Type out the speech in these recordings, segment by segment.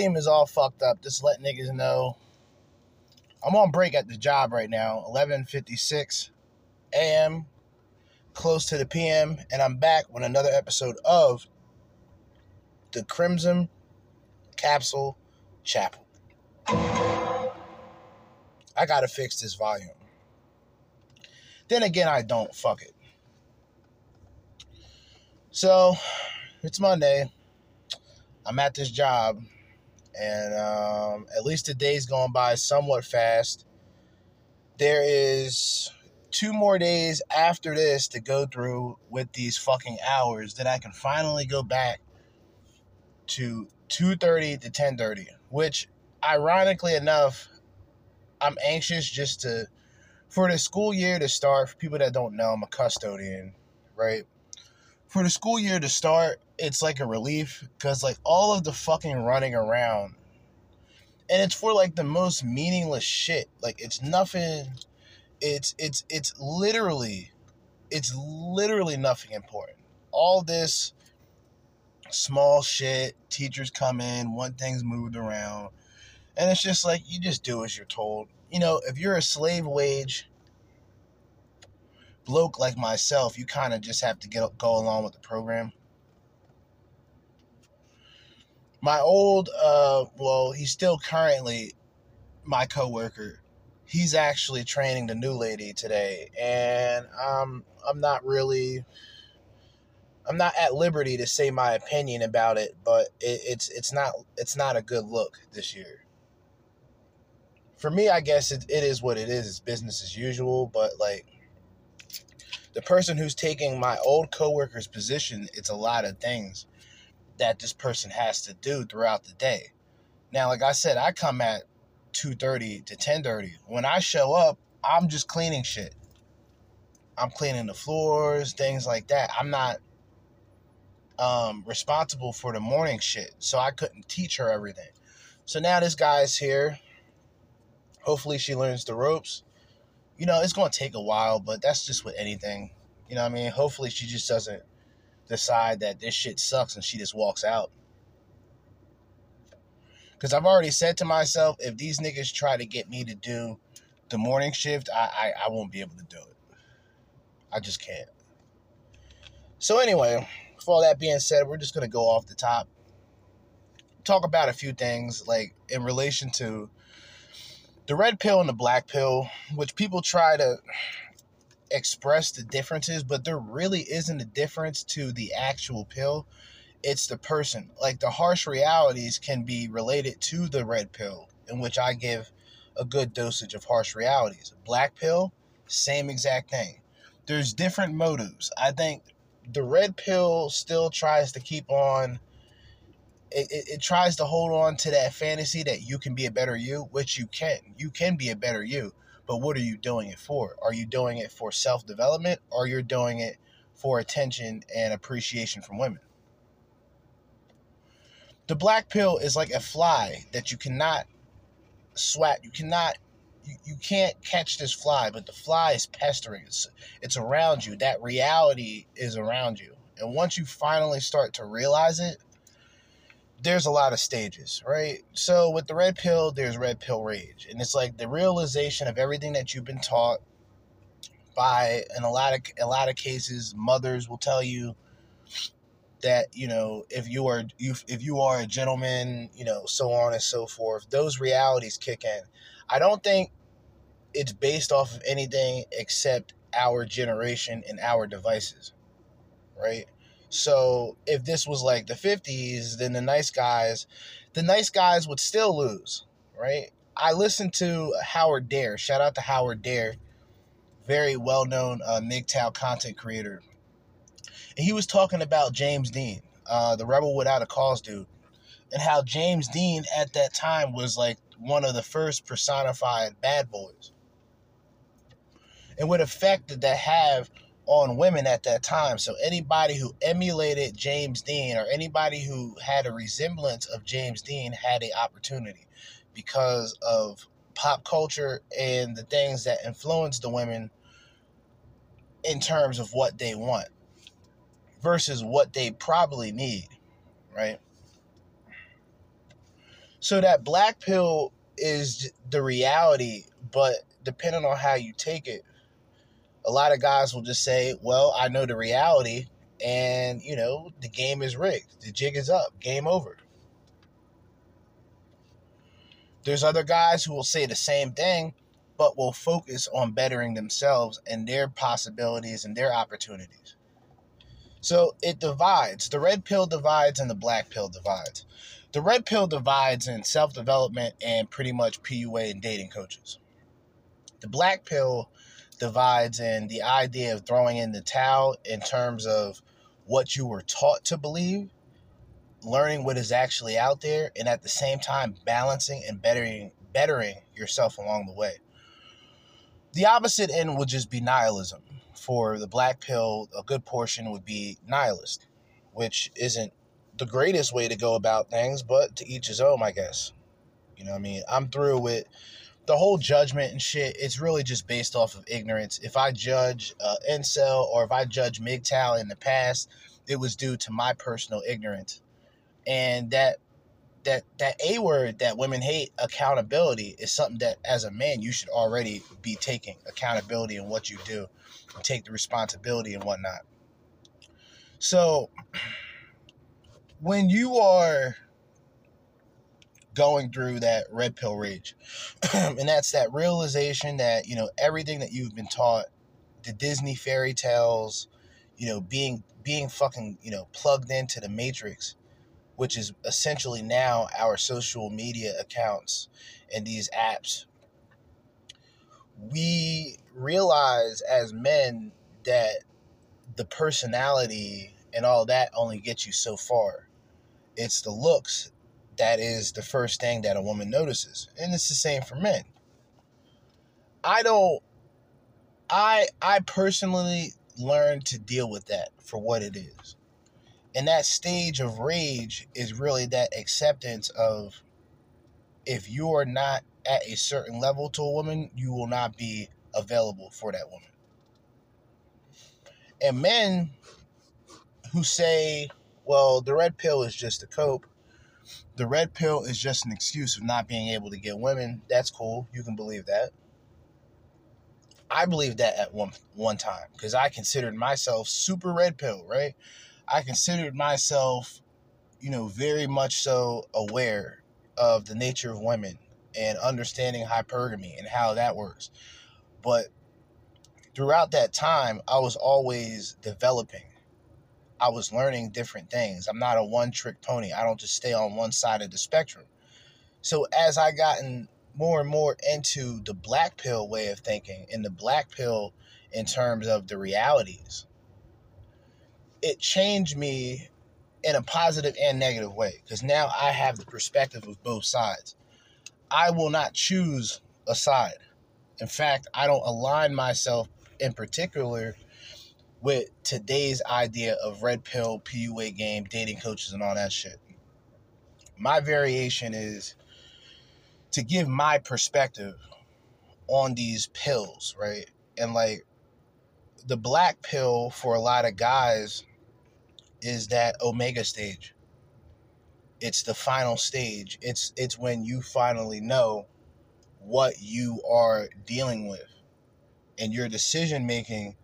Volume is all fucked up. Just let niggas know. I'm on break at the job right now. 11:56 a.m. Close to the p.m. and I'm back with another episode of the Crimson Capsule Chapel. I gotta fix this volume. Then again, I don't. Fuck it. So, it's Monday. I'm at this job, and um, at least the day's going by somewhat fast. There is two more days after this to go through with these fucking hours that I can finally go back to 2:30 to 10:30, which ironically enough, I'm anxious just to for the school year to start. For people that don't know, I'm a custodian, right? For the school year to start, it's like a relief because like all of the fucking running around and it's for like the most meaningless shit. Like it's nothing it's it's it's literally it's literally nothing important. All this small shit teachers come in one things moved around and it's just like you just do as you're told. You know if you're a slave wage bloke like myself you kind of just have to get go along with the program my old uh well he's still currently my coworker. He's actually training the new lady today and um i'm not really i'm not at liberty to say my opinion about it but it, it's it's not it's not a good look this year. For me i guess it, it is what it is. It's business as usual but like the person who's taking my old coworker's position it's a lot of things that this person has to do throughout the day. Now, like I said, I come at 2:30 to 10:30. When I show up, I'm just cleaning shit. I'm cleaning the floors, things like that. I'm not um, responsible for the morning shit, so I couldn't teach her everything. So now this guy's here. Hopefully, she learns the ropes. You know, it's to take a while, but that's just with anything. You know what I mean? Hopefully, she just doesn't decide that this shit sucks and she just walks out. Because I've already said to myself, if these niggas try to get me to do the morning shift, I, I, I won't be able to do it. I just can't. So, anyway, with all that being said, we're just going to go off the top. talk about a few things like in relation to the red pill and the black pill, which people try to express the differences, but there really isn't a difference to the actual pill. It's the person. Like the harsh realities can be related to the red pill, in which I give a good dosage of harsh realities. Black pill, same exact thing. There's different motives. I think the red pill still tries to keep on it, it, it, tries to hold on to that fantasy that you can be a better you, which you can. You can be a better you, but what are you doing it for? Are you doing it for self development or you're doing it for attention and appreciation from women? The black pill is like a fly that you cannot swat. You cannot you, you can't catch this fly, but the fly is pestering. It's it's around you. That reality is around you. And once you finally start to realize it, there's a lot of stages, right? So with the red pill, there's red pill rage. And it's like the realization of everything that you've been taught by in a lot of a lot of cases, mothers will tell you that, you know, if you are you if you are a gentleman, you know, so on and so forth, those realities kick in. I don't think it's based off of anything except our generation and our devices. Right? So if this was like the 50s, then the nice guys, the nice guys would still lose, right? I listened to Howard Dare. Shout out to Howard Dare, very well known uh, MGTOW content creator. And he was talking about James Dean, uh, the Rebel Without a Cause dude, and how James Dean at that time was like one of the first personified bad boys. And what effect did that have on women at that time. So anybody who emulated James Dean or anybody who had a resemblance of James Dean had an opportunity because of pop culture and the things that influence the women in terms of what they want versus what they probably need, right? So that black pill is the reality, but depending on how you take it, a lot of guys will just say, well, I know the reality and, you know, the game is rigged. The jig is up. Game over. There's other guys who will say the same thing, but will focus on bettering themselves and their possibilities and their opportunities. So it divides. The red pill divides and the black pill divides. The red pill divides in self development and pretty much PUA and dating coaches. The black pill divides in the idea of throwing in the towel in terms of what you were taught to believe, learning what is actually out there, and at the same time balancing and bettering bettering yourself along the way. The opposite end would just be nihilism. For the black pill, a good portion would be nihilist, which isn't the greatest way to go about things, but to each his own, I guess. You know what I mean? I'm through with the whole judgment and shit, it's really just based off of ignorance. If I judge uh, incel or if I judge MGTOW in the past, it was due to my personal ignorance. And that that that A word that women hate, accountability, is something that as a man you should already be taking accountability in what you do and take the responsibility and whatnot. So when you are going through that red pill rage. and that's that realization that, you know, everything that you've been taught, the Disney fairy tales, you know, being being fucking, you know, plugged into the matrix, which is essentially now our social media accounts and these apps. We realize as men that the personality and all that only gets you so far. It's the looks that is the first thing that a woman notices. And it's the same for men. I don't I I personally learned to deal with that for what it is. And that stage of rage is really that acceptance of if you are not at a certain level to a woman, you will not be available for that woman. And men who say, well, the red pill is just a cope, the red pill is just an excuse of not being able to get women. That's cool. You can believe that. I believed that at one one time because I considered myself super red pill, right? I considered myself you know, very much so aware of the nature of women and understanding hypergamy and how that works. But throughout that time, I was always developing. I was learning different things. I'm not a one trick pony. I don't just stay on one side of the spectrum. So as I gotten more and more into the black pill way of thinking and the black pill in terms of the realities, it changed me in a positive and negative way because now I have the perspective of both sides. I will not choose a side. In fact, I don't align myself in particular with today's idea of red pill, PUA game, dating coaches, and all that shit. My variation is to give my perspective on these pills, right? And like the black pill for a lot of guys is that omega stage. It's the final stage. It's it's when you finally know what you are dealing with. And your decision making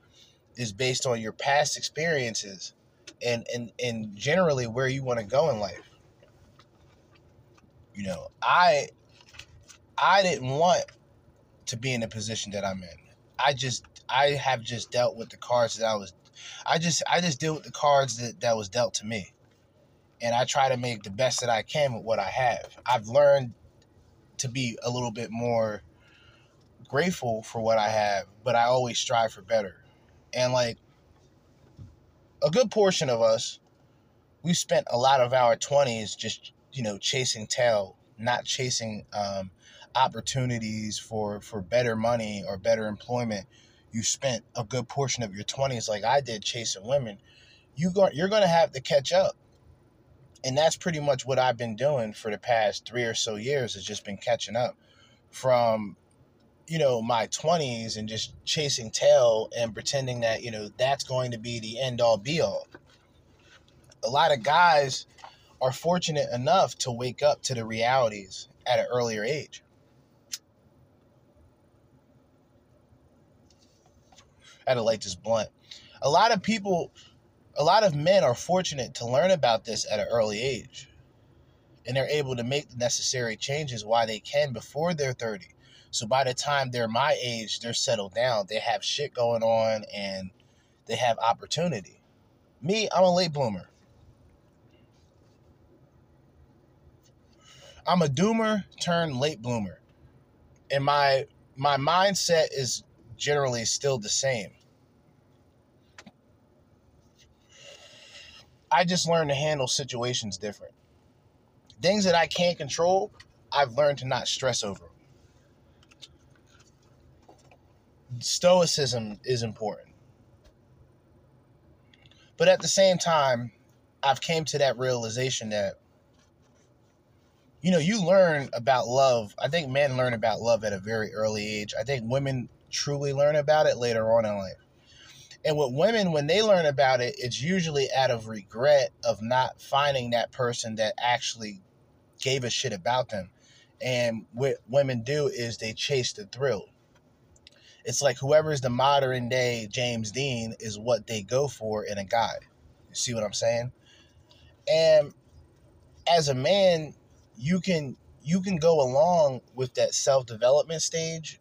is based on your past experiences and and and generally where you want to go in life. You know, I I didn't want to be in the position that I'm in. I just I have just dealt with the cards that I was I just I just deal with the cards that, that was dealt to me. And I try to make the best that I can with what I have. I've learned to be a little bit more grateful for what I have, but I always strive for better. And like a good portion of us, we spent a lot of our 20s just, you know, chasing tail, not chasing um, opportunities for for better money or better employment you spent a good portion of your 20s like I did chasing women, you go, you're going to have to catch up. And that's pretty much what I've been doing for the past 3 or so years has just been catching up from you know my 20s and just chasing tail and pretending that you know that's going to be the end all be all. A lot of guys are fortunate enough to wake up to the realities at an earlier age. I had to light this blunt. A lot of people, a lot of men are fortunate to learn about this at an early age. And they're able to make the necessary changes while they can before they're 30. So by the time they're my age, they're settled down. They have shit going on and they have opportunity. Me, I'm a late bloomer. I'm a doomer turned late bloomer. And my my mindset is generally still the same. I just learned to handle situations different. Things that I can't control, I've learned to not stress over. Stoicism is important. But at the same time, I've came to that realization that you know, you learn about love. I think men learn about love at a very early age. I think women truly learn about it later on in life. And with women, when they learn about it, it's usually out of regret of not finding that person that actually gave a shit about them. And what women do is they chase the thrill. It's like whoever is the modern day James Dean is what they go for in a guy. You see what I'm saying? And as a man, you can you can go along with that self-development stage,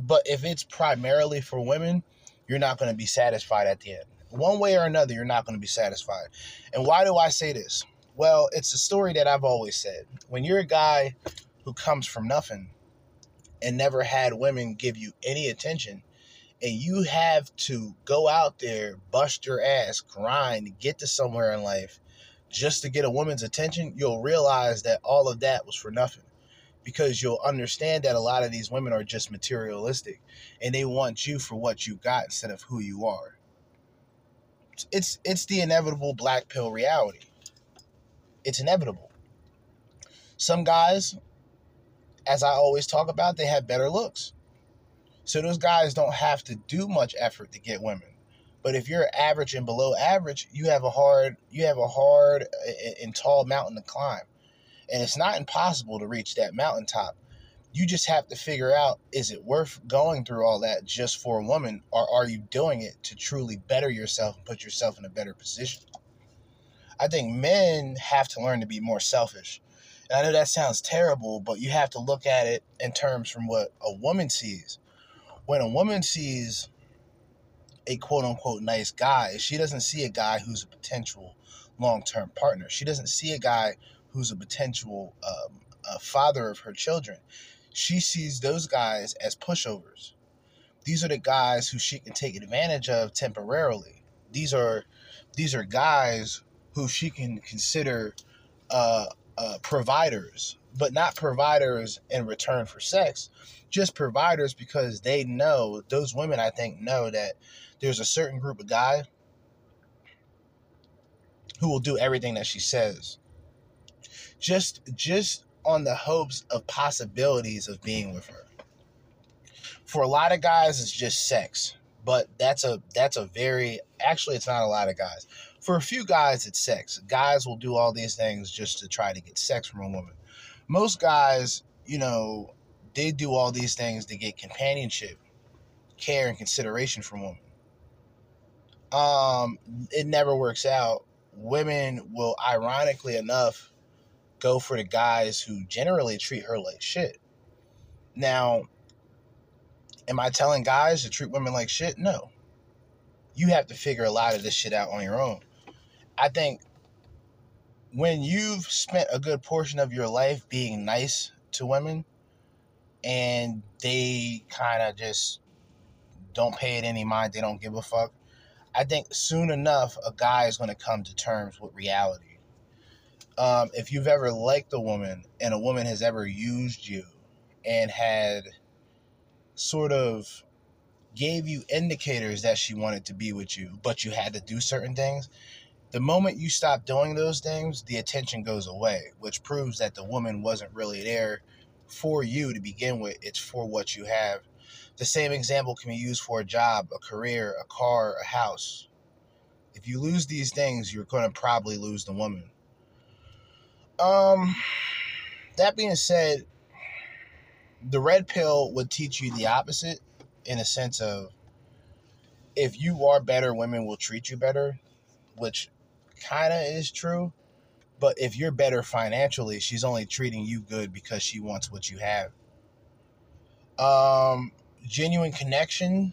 but if it's primarily for women, you're not going to be satisfied at the end. One way or another, you're not going to be satisfied. And why do I say this? Well, it's a story that I've always said. When you're a guy who comes from nothing and never had women give you any attention, and you have to go out there, bust your ass, grind, get to somewhere in life just to get a woman's attention, you'll realize that all of that was for nothing because you'll understand that a lot of these women are just materialistic and they want you for what you got instead of who you are. It's it's the inevitable black pill reality. It's inevitable. Some guys, as I always talk about, they have better looks. So those guys don't have to do much effort to get women. But if you're average and below average, you have a hard you have a hard and tall mountain to climb. And it's not impossible to reach that mountaintop. You just have to figure out is it worth going through all that just for a woman, or are you doing it to truly better yourself and put yourself in a better position? I think men have to learn to be more selfish. I know that sounds terrible, but you have to look at it in terms from what a woman sees. When a woman sees a quote unquote nice guy, she doesn't see a guy who's a potential long term partner. She doesn't see a guy who's a potential um, a father of her children. She sees those guys as pushovers. These are the guys who she can take advantage of temporarily. These are these are guys who she can consider uh, uh, providers, but not providers in return for sex, just providers because they know those women. I think know that there's a certain group of guys who will do everything that she says. Just just on the hopes of possibilities of being with her. For a lot of guys it's just sex, but that's a that's a very actually it's not a lot of guys. For a few guys it's sex. Guys will do all these things just to try to get sex from a woman. Most guys, you know, they do all these things to get companionship, care and consideration from women. Um it never works out. Women will ironically enough go for the guys who generally treat her like shit. Now, am I telling guys to treat women like shit? No. You have to figure a lot of this shit out on your own. I think when you've spent a good portion of your life being nice to women and they kind of just don't pay it any mind, they don't give a fuck. I think soon enough a guy is going to come to terms with reality um, if you've ever liked a woman and a woman has ever used you and had sort of gave you indicators that she wanted to be with you, but you had to do certain things, the moment you stop doing those things, the attention goes away, which proves that the woman wasn't really there for you to begin with. It's for what you have. The same example can be used for a job, a career, a car, a house. If you lose these things, you're going to probably lose the woman. Um, that being said, the red pill would teach you the opposite in a sense of if you are better, women will treat you better, which kind of is true. But if you're better financially, she's only treating you good because she wants what you have. Um, genuine connection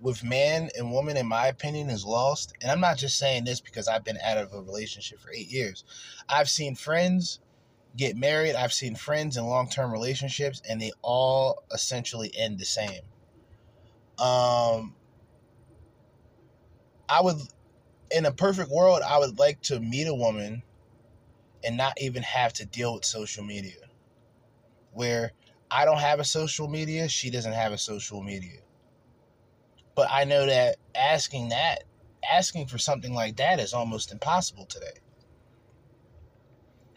with man and woman, in my opinion, is lost. And I'm not just saying this because I've been out of a relationship for eight years. I've seen friends get married, I've seen friends in long term relationships, and they all essentially end the same. Um, I would, in a perfect world, I would like to meet a woman and not even have to deal with social media. Where I don't have a social media, she doesn't have a social media but I know that asking that, asking for something like that is almost impossible today.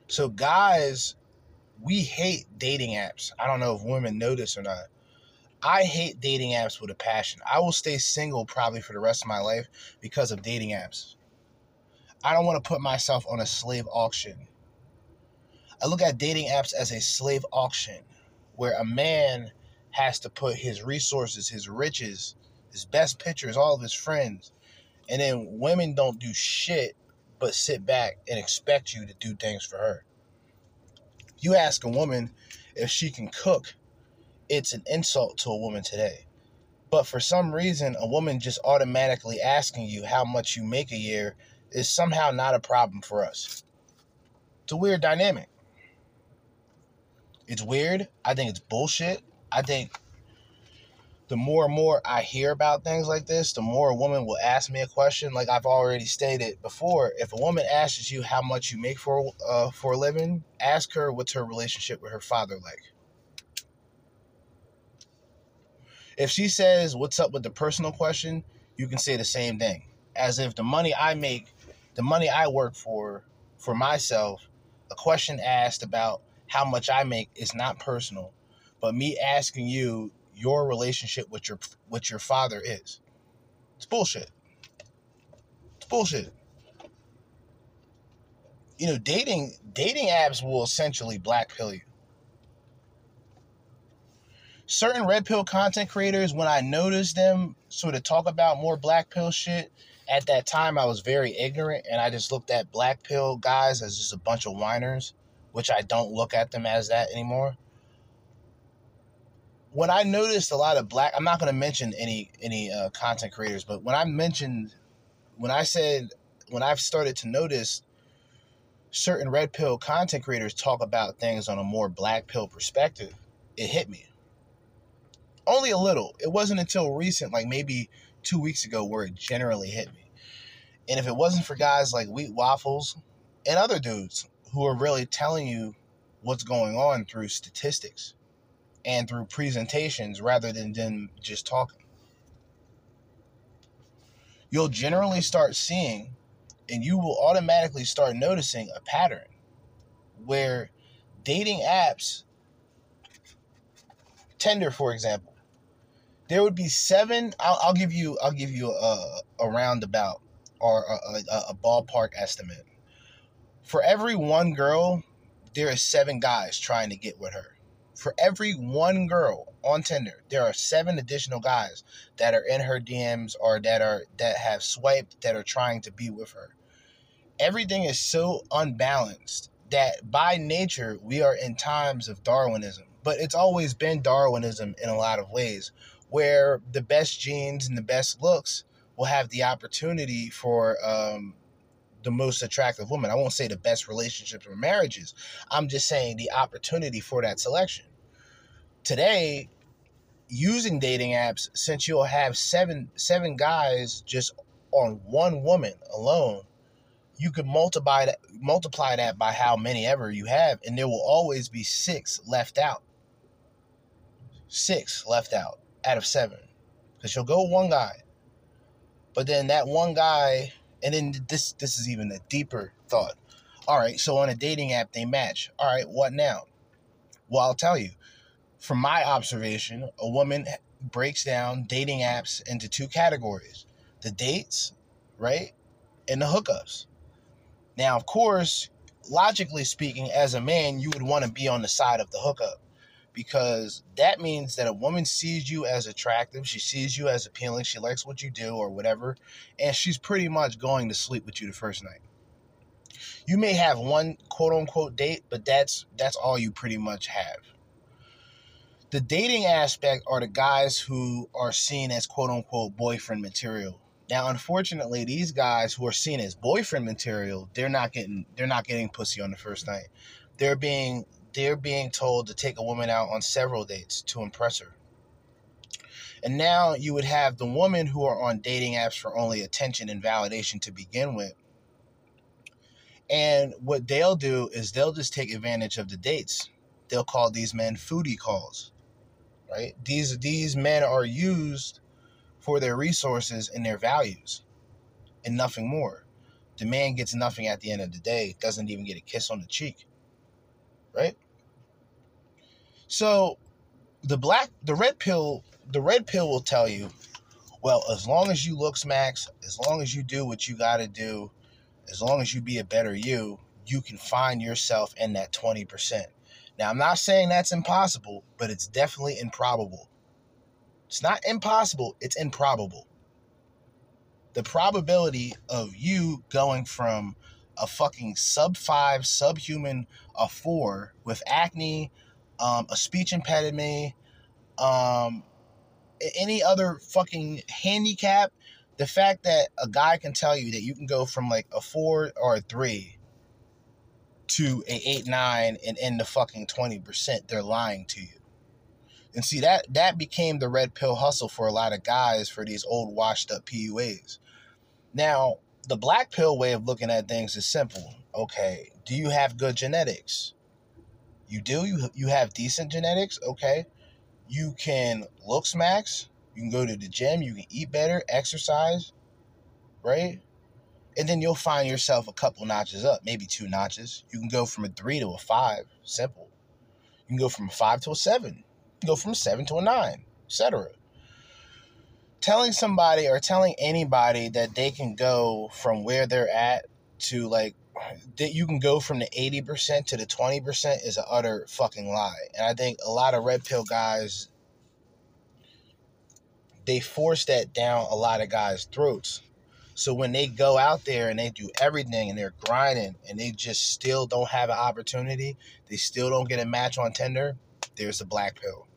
So, guys, we hate dating apps. I don't know if women know this or not. I hate dating apps with a passion. I will stay single probably for the rest of my life because of dating apps. I don't want to put myself on a slave auction. I look at dating apps as a slave auction where a man has to put his resources, his riches, his best pictures, all of his friends. And then women don't do shit but sit back and expect you to do things for her. You ask a woman if she can cook, it's an insult to a woman today. But for some reason, a woman just automatically asking you how much you make a year is somehow not a problem for us. It's a weird dynamic. It's weird. I think it's bullshit. I think the more and more I hear about things like this, the more a woman will ask me a question. Like I've already stated before, if a woman asks you how much you make for uh, for a living, ask her what's her relationship with her father like. If she says what's up with the personal question, you can say the same thing. As if the money I make, the money I work for, for myself, a question asked about how much I make is not personal, but me asking you your relationship with your with your father is. It's bullshit. It's bullshit. You know, dating dating apps will essentially black pill you. Certain red pill content creators, when I noticed them sort of talk about more black pill shit, at that time I was very ignorant and I just looked at black pill guys as just a bunch of whiners, which I don't look at them as that anymore. When I noticed a lot of black, I'm not going to mention any any uh, content creators, but when I mentioned, when I said, when I've started to notice certain red pill content creators talk about things on a more black pill perspective, it hit me. Only a little. It wasn't until recent, like maybe two weeks ago where it generally hit me. And if it wasn't for guys like Wheat Waffles and other dudes who are really telling you what's going on through statistics and through presentations rather than them just talking, you'll generally start seeing and you will automatically start noticing a pattern where dating apps, Tinder, for example, there would be seven. I'll, I'll give you. I'll give you a, a roundabout or a, a, a ballpark estimate. For every one girl, there are seven guys trying to get with her. For every one girl on Tinder, there are seven additional guys that are in her DMs or that are that have swiped that are trying to be with her. Everything is so unbalanced that by nature we are in times of Darwinism. But it's always been Darwinism in a lot of ways where the best genes and the best looks will have the opportunity for um, the most attractive woman. I won't say the best relationships or marriages. I'm just saying the opportunity for that selection. Today, using dating apps, since you'll have seven seven guys just on one woman alone, you could multiply that multiply that by how many ever you have, and there will always be six left out. Six left out out of seven. Because you'll go one guy. But then that one guy, and then this this is even a deeper thought. All right, so on a dating app they match. All right, what now? Well, I'll tell you. From my observation, a woman breaks down dating apps into two categories. The dates, right? And the hookups. Now, of course, logically speaking, as a man, you would want to be on the side of the hookup because that means that a woman sees you as attractive, she sees you as appealing, she likes what you do or whatever, and she's pretty much going to sleep with you the first night. You may have one quote unquote date, but that's that's all you pretty much have. The dating aspect are the guys who are seen as quote unquote boyfriend material. Now, unfortunately, these guys who are seen as boyfriend material, they're not getting they're not getting pussy on the first night. They're being they're being told to take a woman out on several dates to impress her. And now you would have the women who are on dating apps for only attention and validation to begin with. And what they'll do is they'll just take advantage of the dates. They'll call these men foodie calls. Right? These these men are used for their resources and their values and nothing more. The man gets nothing at the end of the day, doesn't even get a kiss on the cheek. Right? So the black the red pill the red pill will tell you, well, as long as you looksmax, as long as you do what you gotta do, as long as you be a better you, you can find yourself in that 20%. Now I'm not saying that's impossible, but it's definitely improbable. It's not impossible, it's improbable. The probability of you going from a fucking sub five, subhuman, a four with acne, um, a speech impediment, um, any other fucking handicap, the fact that a guy can tell you that you can go from like a four or a three to a eight nine and end the fucking twenty percent, they're lying to you. And see that that became the red pill hustle for a lot of guys for these old washed up PUAs. Now, the black pill way of looking at things is simple. Okay, do you have good genetics? You do. You you have decent genetics. Okay. You can looksmax. You can go to the gym. You can eat better, exercise, right? And then you'll find yourself a couple notches up, maybe two notches. You can go from a three to a five. Simple. You can go from a five to a seven. You go from a seven to a nine, etc. Telling somebody or telling anybody that they can go from where they're at to like that you can go from the 80% to the 20% is an utter fucking lie. And I think a lot of red pill guys they force that down a lot of guys' throats So when they go out there and they do everything and they're grinding and they just still don't have an opportunity, they still don't get a match on Tinder, there's the black pill.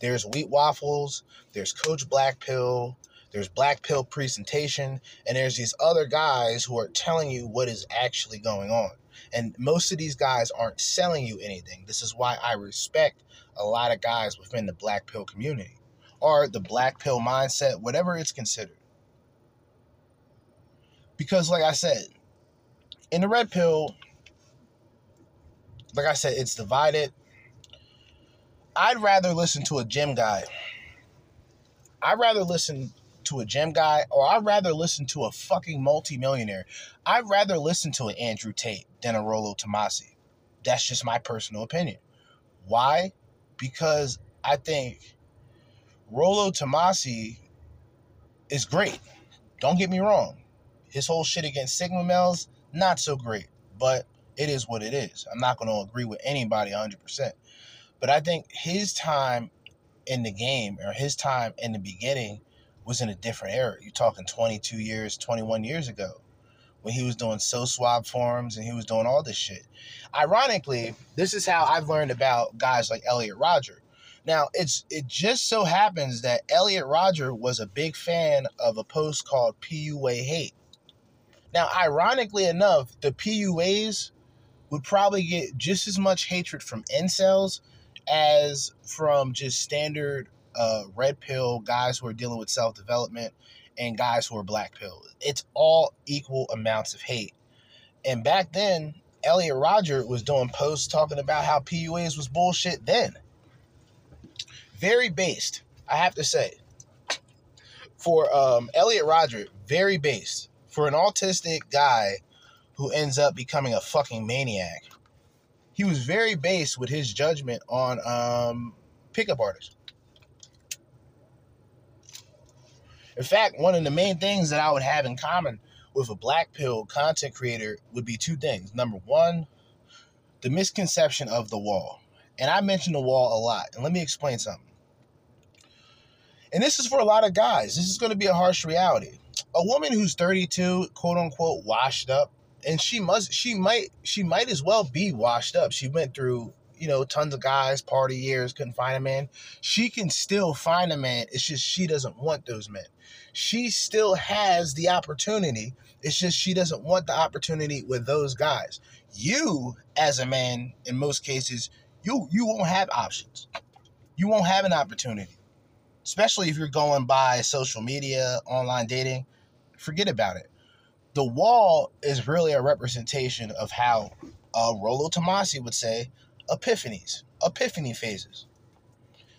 There's wheat waffles, there's Coach Black Pill, there's Black Pill presentation, and there's these other guys who are telling you what is actually going on. And most of these guys aren't selling you anything. This is why I respect a lot of guys within the black pill community or the black pill mindset, whatever it's considered. Because, like I said, in the red pill, like I said, it's divided. I'd rather listen to a gym guy. I'd rather listen to a gym guy, or I'd rather listen to a fucking multimillionaire. I'd rather listen to an Andrew Tate than a Rollo Tomassi. That's just my personal opinion. Why? Because I think Rollo Tomassi is great. Don't get me wrong. His whole shit against Sigma males, not so great. But it is what it is. I'm not going to agree with anybody 100%. But I think his time in the game or his time in the beginning was in a different era. You're talking 22 years, 21 years ago when he was doing SoSuave forums and he was doing all this shit. Ironically, this is how I've learned about guys like Elliot Rodger. Now, it's it just so happens that Elliot Rodger was a big fan of a post called PUA Hate. Now, ironically enough, the PUAs would probably get just as much hatred from incels as from just standard uh, red pill guys who are dealing with self development and guys who are black pill. It's all equal amounts of hate. And back then, Elliot Rodger was doing posts talking about how PUAs was bullshit then. Very based, I have to say. For um, Elliot Rodger, very based. For an autistic guy who ends up becoming a fucking maniac, he was very based with his judgment on um, pickup artists. In fact, one of the main things that I would have in common with a black pill content creator would be two things. Number one, the misconception of the wall. And I mention the wall a lot. And let me explain something. And this is for a lot of guys. This is going to be a harsh reality. A woman who's 32, quote unquote, washed up, and she must she might she might as well be washed up. She went through you know, tons of guys, party years, couldn't find a man. She can still find a man. It's just she doesn't want those men. She still has the opportunity. It's just she doesn't want the opportunity with those guys. You, as a man, in most cases, you you won't have options. You won't have an opportunity. Especially if you're going by social media, online dating. Forget about it. The wall is really a representation of how uh, Rollo Tomassi would say epiphanies, epiphany phases.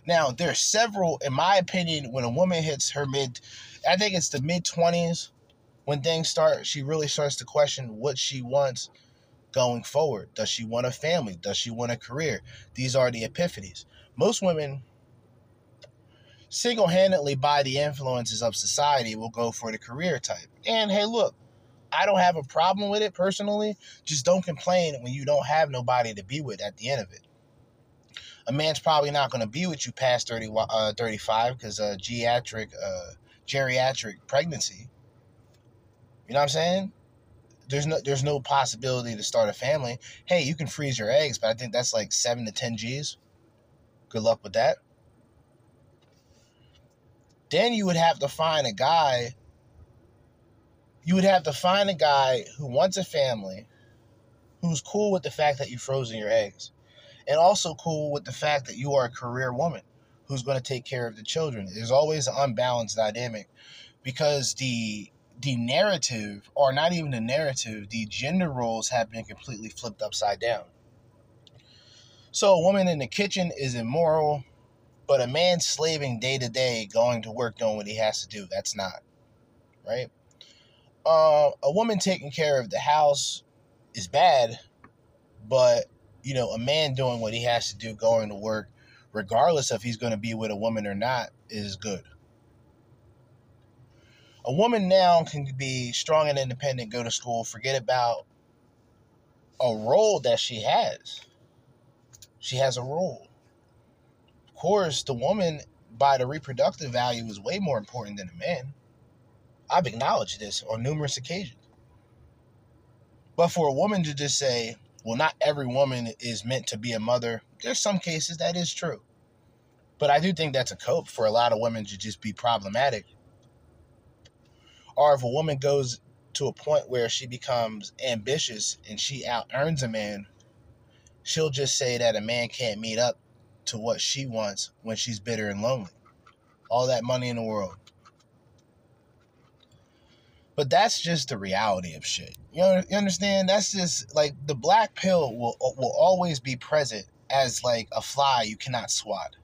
Now, there are several, in my opinion, when a woman hits her mid, I think it's the mid 20s, when things start, she really starts to question what she wants going forward. Does she want a family? Does she want a career? These are the epiphanies. Most women, single handedly by the influences of society, will go for the career type. And hey, look, I don't have a problem with it personally. Just don't complain when you don't have nobody to be with at the end of it. A man's probably not going to be with you past 30, uh, 35 because uh, geriatric, uh, geriatric pregnancy. You know what I'm saying? There's no there's no possibility to start a family. Hey, you can freeze your eggs, but I think that's like seven to ten G's. Good luck with that. Then you would have to find a guy you would have to find a guy who wants a family, who's cool with the fact that you've frozen your eggs, and also cool with the fact that you are a career woman who's going to take care of the children. There's always an unbalanced dynamic because the the narrative, or not even the narrative, the gender roles have been completely flipped upside down. So a woman in the kitchen is immoral, but a man slaving day to day, going to work, doing what he has to do, that's not. Right? Uh, a woman taking care of the house is bad, but you know, a man doing what he has to do, going to work, regardless if he's going to be with a woman or not, is good. A woman now can be strong and independent, go to school, forget about a role that she has. She has a role. Of course, the woman, by the reproductive value, is way more important than a man. I've acknowledged this on numerous occasions. But for a woman to just say, well, not every woman is meant to be a mother, there's some cases that is true. But I do think that's a cope for a lot of women to just be problematic. Or if a woman goes to a point where she becomes ambitious and she out earns a man, she'll just say that a man can't meet up to what she wants when she's bitter and lonely. All that money in the world. But that's just the reality of shit. You, know, you understand? That's just like the black pill will uh, will always be present as like a fly you cannot swat.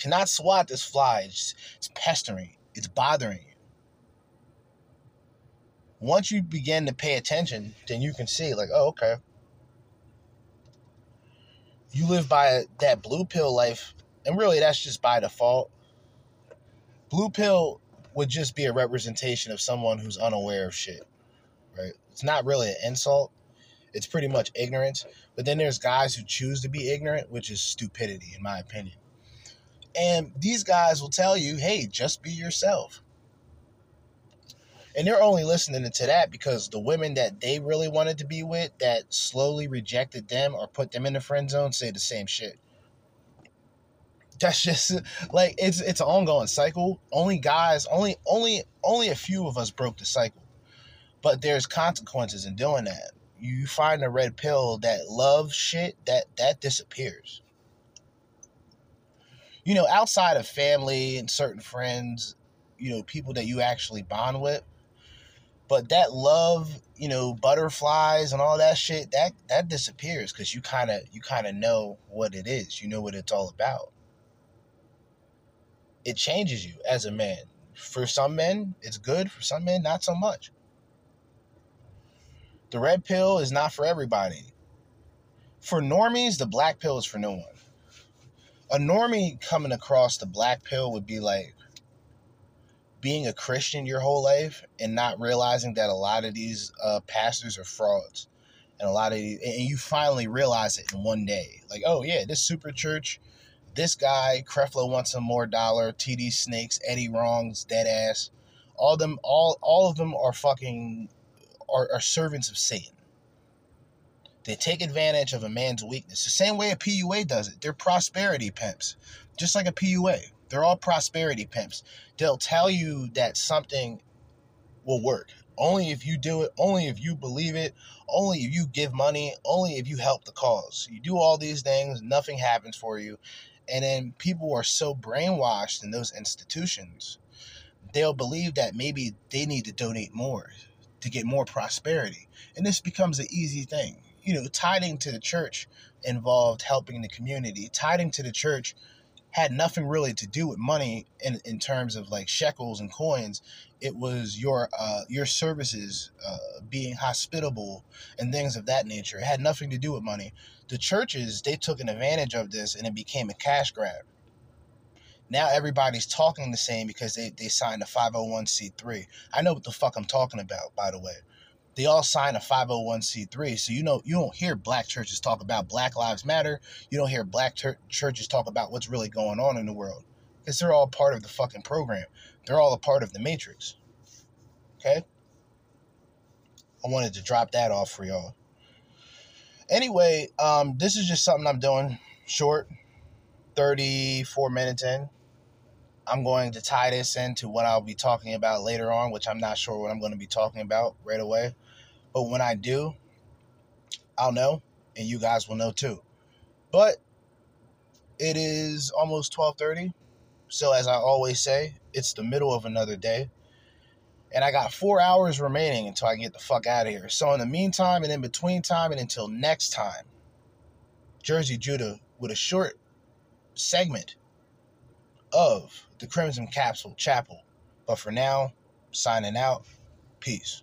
cannot swat this fly. It's, it's pestering. It's bothering you. Once you begin to pay attention, then you can see like, oh, okay. You live by that blue pill life, and really that's just by default Blue pill would just be a representation of someone who's unaware of shit, right? It's not really an insult. It's pretty much ignorance. But then there's guys who choose to be ignorant, which is stupidity, in my opinion. And these guys will tell you, hey, just be yourself. And they're only listening to that because the women that they really wanted to be with that slowly rejected them or put them in the friend zone say the same shit that's just like it's it's an ongoing cycle. Only guys, only only only a few of us broke the cycle. But there's consequences in doing that. You find a red pill that love shit, that that disappears. You know, outside of family and certain friends, you know, people that you actually bond with. But that love, you know, butterflies and all that shit, that that disappears because you kind of you kind of know what it is. You know what it's all about it changes you as a man. For some men, it's good. For some men, not so much. The red pill is not for everybody. For normies, the black pill is for no one. A normie coming across the black pill would be like being a Christian your whole life and not realizing that a lot of these uh, pastors are frauds. And a lot of and you finally realize it in one day. Like, oh yeah, this super church this guy, Creflo wants some more dollar, TD Snakes, Eddie Wrongs, dead ass. All them all all of them are fucking are, are servants of Satan. They take advantage of a man's weakness. The same way a PUA does it. They're prosperity pimps. Just like a PUA. They're all prosperity pimps. They'll tell you that something will work. Only if you do it, only if you believe it, only if you give money, only if you help the cause. You do all these things, nothing happens for you. And then people are so brainwashed in those institutions, they'll believe that maybe they need to donate more to get more prosperity. And this becomes an easy thing. You know, tithing to the church involved helping the community. Tithing to the church had nothing really to do with money in, in terms of like shekels and coins. It was your uh, your services, uh, being hospitable and things of that nature. It had nothing to do with money. The churches they took an advantage of this and it became a cash grab. Now everybody's talking the same because they, they signed a 501c3. I know what the fuck I'm talking about, by the way they all sign a 501c3 so you know you don't hear black churches talk about black lives matter. You don't hear black ter- churches talk about what's really going on in the world because they're all part of the fucking program. They're all a part of the matrix. Okay? I wanted to drop that off for y'all. Anyway um this is just something i'm doing. Short 34 minutes in I'm going to tie this into what I'll be talking about later on, which I'm not sure what I'm going to be talking about right away. But when I do, I'll know, and you guys will know too. But it is almost 12:30. So as I always say, it's the middle of another day. And I got four hours remaining until I get the fuck out of here. So in the meantime and in between time and until next time, Jerzee Judah with a short segment of the Crimson Capsule Chapel. But for now, signing out. Peace.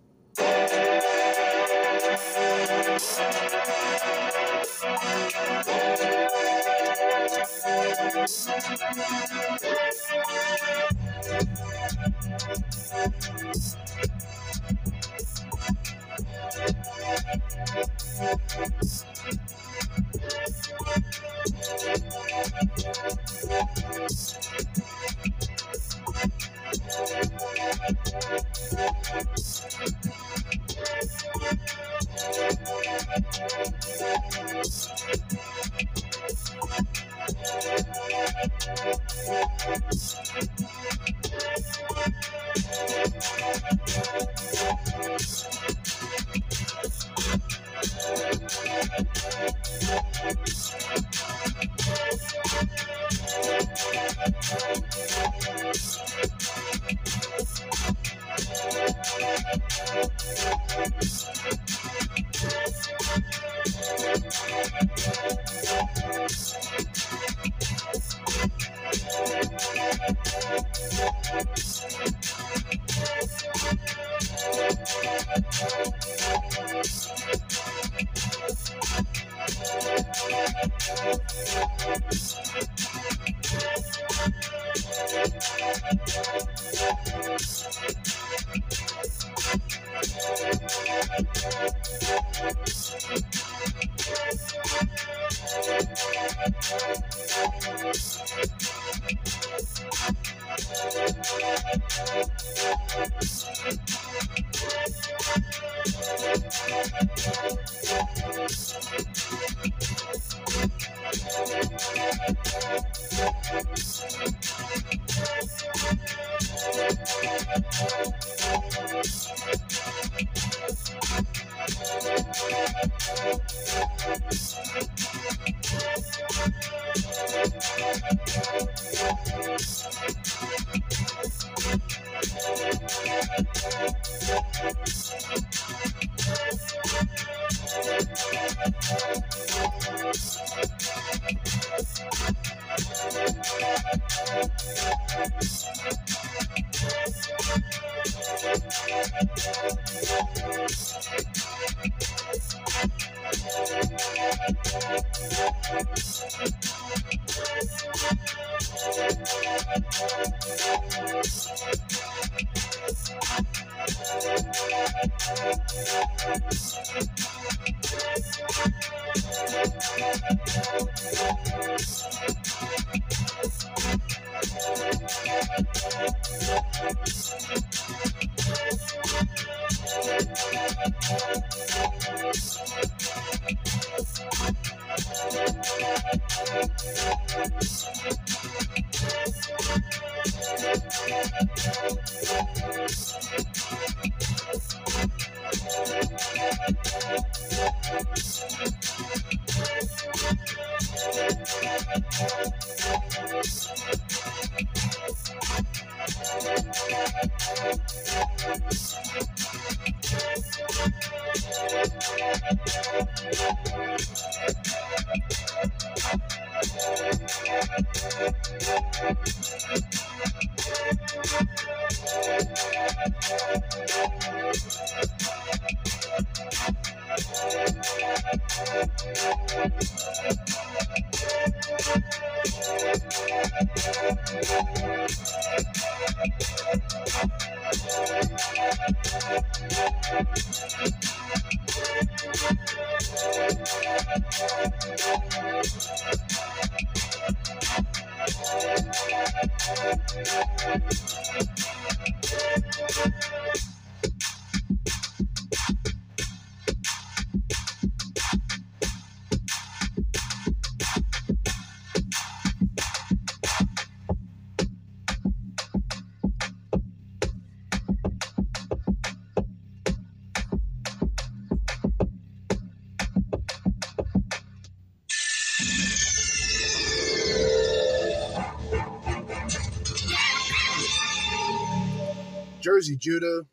Jerzee Judah,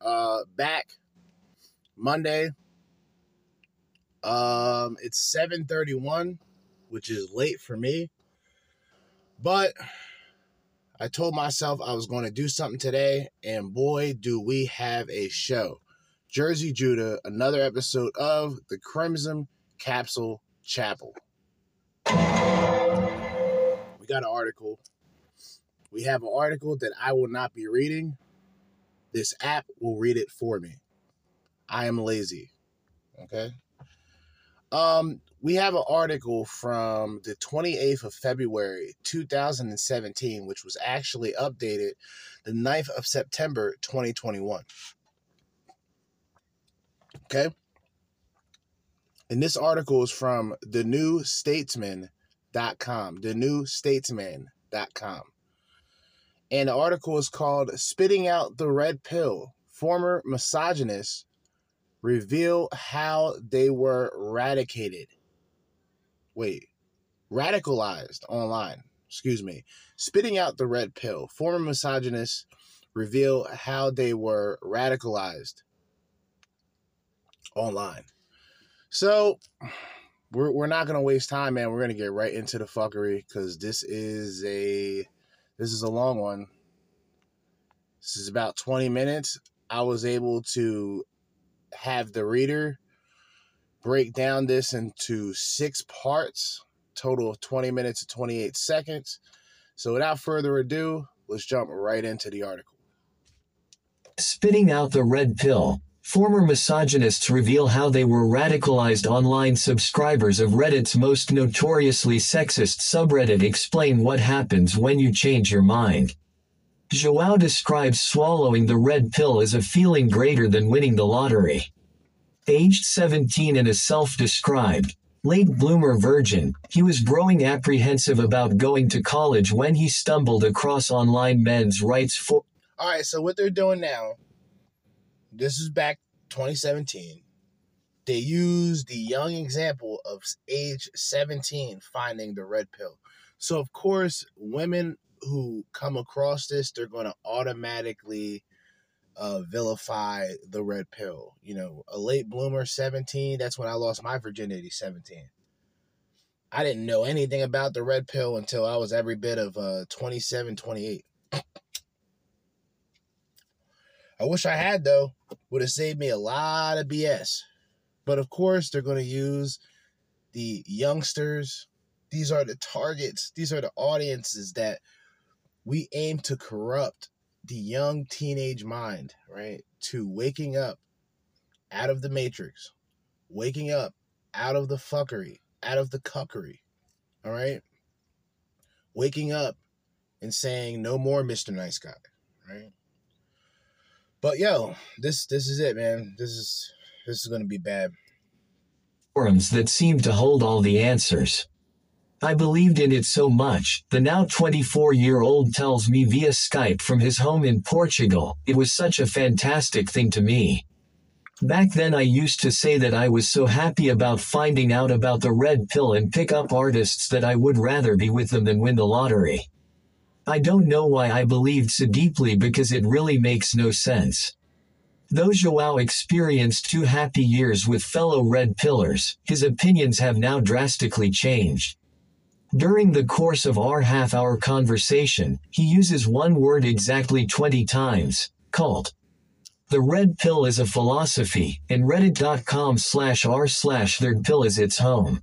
uh, back Monday. Um, it's seven thirty one, which is late for me, but I told myself I was going to do something today, and boy, do we have a show. Jerzee Judah, another episode of the Crimson Capsule Chapel. We got an article. We have an article that I will not be reading. This app will read it for me. I am lazy. Okay. Um, we have an article from the 28th of February 2017, which was actually updated the 9th of September 2021. Okay. And this article is from the newstatesman.com. The newstatesman.com. And the article is called Spitting Out the Red Pill. Former misogynists reveal how they were eradicated. Wait, radicalized online. Excuse me. Spitting out the red pill. Former misogynists reveal how they were radicalized online. So we're we're not gonna waste time, man. We're gonna get right into the fuckery because this is a this is a long one. This is about 20 minutes. I was able to have the reader break down this into six parts, total of 20 minutes and 28 seconds. So without further ado, let's jump right into the article. Spitting out the red pill. Former misogynists reveal how they were radicalized online subscribers of Reddit's most notoriously sexist subreddit explain what happens when you change your mind. Joao describes swallowing the red pill as a feeling greater than winning the lottery. Aged 17 and a self-described, late bloomer virgin, he was growing apprehensive about going to college when he stumbled across online men's rights for All right, so what they're doing now, this is back 2017. They use the young example of age 17 finding the red pill. So, of course, women who come across this, they're going to automatically uh, vilify the red pill. You know, a late bloomer, 17, that's when I lost my virginity, 17. I didn't know anything about the red pill until I was every bit of uh, 27, 28. I wish I had, though. Would have saved me a lot of BS. But of course, they're going to use the youngsters. These are the targets, these are the audiences that we aim to corrupt the young teenage mind, right? To waking up out of the matrix, waking up out of the fuckery, out of the cuckery, all right? Waking up and saying no more Mr. Nice Guy, right? But yo, this this is it, man. This is this is gonna be bad. forums that seemed to hold all the answers. I believed in it so much, the now 24 year old tells me via Skype from his home in Portugal, it was such a fantastic thing to me. Back then, I used to say that I was so happy about finding out about the red pill and pick up artists that I would rather be with them than win the lottery. I don't know why I believed so deeply because it really makes no sense. Though Joao experienced two happy years with fellow red pillars, his opinions have now drastically changed. During the course of our half hour conversation, he uses one word exactly 20 times cult. The red pill is a philosophy, and reddit.com slash r slash TheRedPill is its home.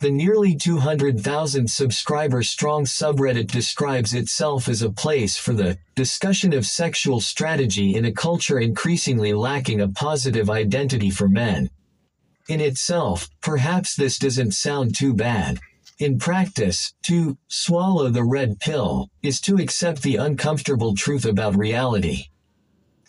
The nearly 200,000 subscriber strong subreddit describes itself as a place for the discussion of sexual strategy in a culture increasingly lacking a positive identity for men. In itself, perhaps this doesn't sound too bad. In practice, to swallow the red pill is to accept the uncomfortable truth about reality.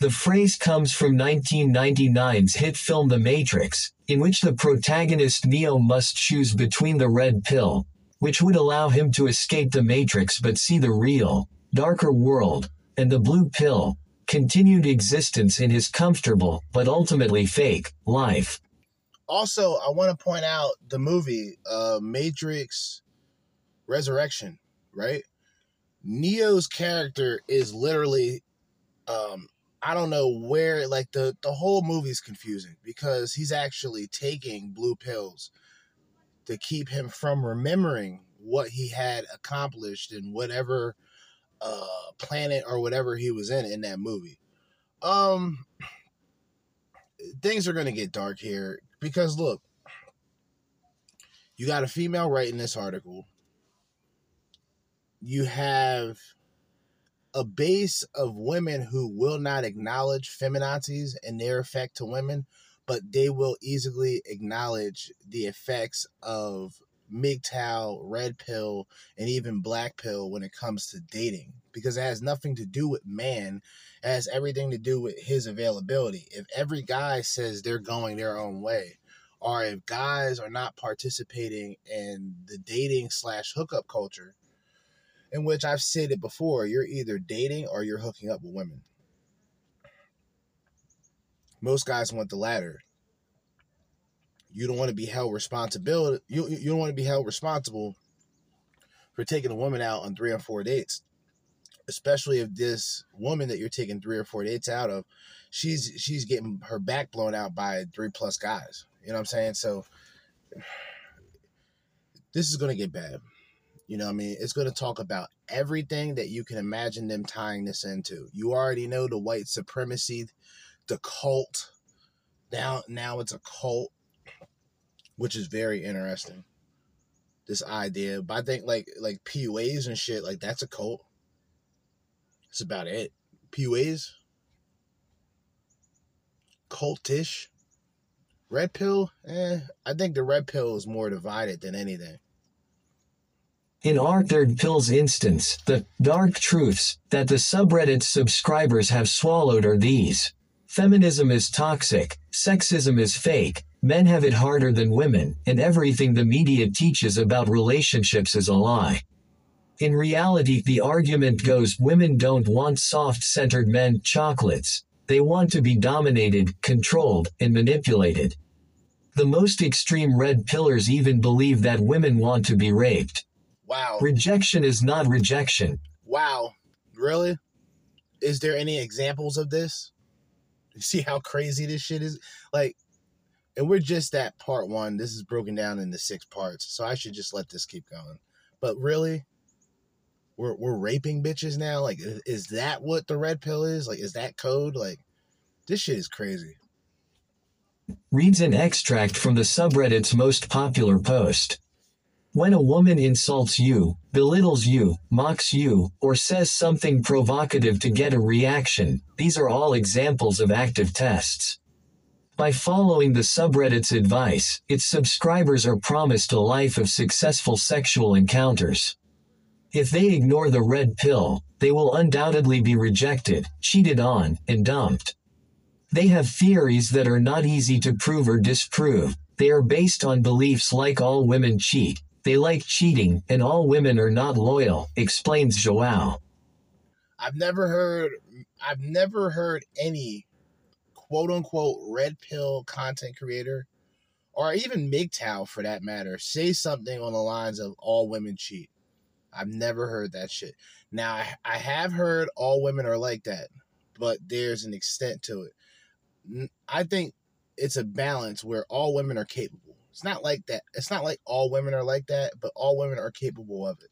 The phrase comes from 1999's hit film The Matrix, in which the protagonist Neo must choose between the red pill, which would allow him to escape the Matrix but see the real, darker world, and the blue pill, continued existence in his comfortable, but ultimately fake, life. Also, I want to point out the movie uh, Matrix Resurrection, right? Neo's character is literally um I don't know where like the the whole movie's confusing because he's actually taking blue pills to keep him from remembering what he had accomplished in whatever uh planet or whatever he was in in that movie. Um things are going to get dark here because look, you got a female writing this article. You have a base of women who will not acknowledge feminazis and their effect to women, but they will easily acknowledge the effects of MGTOW, red pill, and even black pill when it comes to dating because it has nothing to do with man. It has everything to do with his availability. If every guy says they're going their own way, or if guys are not participating in the dating slash hookup culture, in which I've said it before, you're either dating or you're hooking up with women. Most guys want the latter. You don't want to be held responsibility. You you don't want to be held responsible for taking a woman out on three or four dates, especially if this woman that you're taking three or four dates out of, she's she's getting her back blown out by three plus guys. You know what I'm saying? So this is gonna get bad. You know what I mean? It's going to talk about everything that you can imagine them tying this into. You already know the white supremacy, the cult. Now, now it's a cult, which is very interesting. This idea, but I think like like PUAs and shit, like that's a cult. That's about it. PUAs, cultish. Red pill, eh? I think the red pill is more divided than anything. In r/TheRedPill's instance, the dark truths that the subreddit's subscribers have swallowed are these. Feminism is toxic, sexism is fake, men have it harder than women, and everything the media teaches about relationships is a lie. In reality, the argument goes women don't want soft centered men chocolates. They want to be dominated, controlled, and manipulated. The most extreme red pillars even believe that women want to be raped. Wow. Rejection is not rejection. Wow. Really? Is there any examples of this? You see how crazy this shit is? Like, and we're just at part one. This is broken down into six parts. So I should just let this keep going. But really? We're, we're raping bitches now? Like, is that what the red pill is? Like, is that code? Like, this shit is crazy. Reads an extract from the subreddit's most popular post. When a woman insults you, belittles you, mocks you, or says something provocative to get a reaction, these are all examples of active tests. By following the subreddit's advice, its subscribers are promised a life of successful sexual encounters. If they ignore the red pill, they will undoubtedly be rejected, cheated on, and dumped. They have theories that are not easy to prove or disprove. They are based on beliefs like all women cheat, they like cheating, and all women are not loyal, explains Joao. I've never heard I've never heard any quote unquote red pill content creator or even MGTOW for that matter say something on the lines of all women cheat. I've never heard that shit. Now I, I have heard all women are like that, but there's an extent to it. I think it's a balance where all women are capable it's not like that. It's not like all women are like that, but all women are capable of it.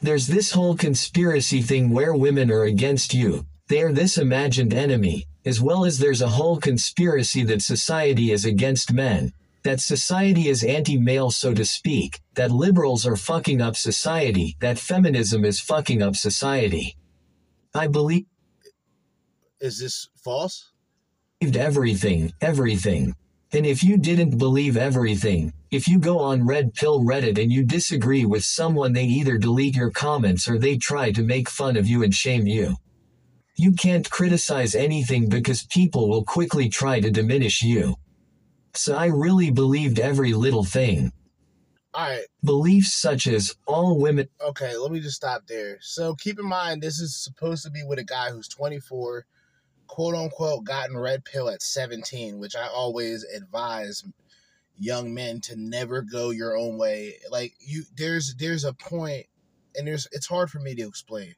There's this whole conspiracy thing where women are against you. They are this imagined enemy, as well as there's a whole conspiracy that society is against men. That society is anti male, so to speak. That liberals are fucking up society. That feminism is fucking up society. I believe. Is this false? Everything, everything. And if you didn't believe everything, if you go on Red Pill Reddit and you disagree with someone, they either delete your comments or they try to make fun of you and shame you. You can't criticize anything because people will quickly try to diminish you. So I really believed every little thing. Alright. Beliefs such as all women. Okay, let me just stop there. So keep in mind, this is supposed to be with a guy who's 24 quote unquote gotten red pill at 17, which I always advise young men to never go your own way. Like you there's there's a point and there's it's hard for me to explain.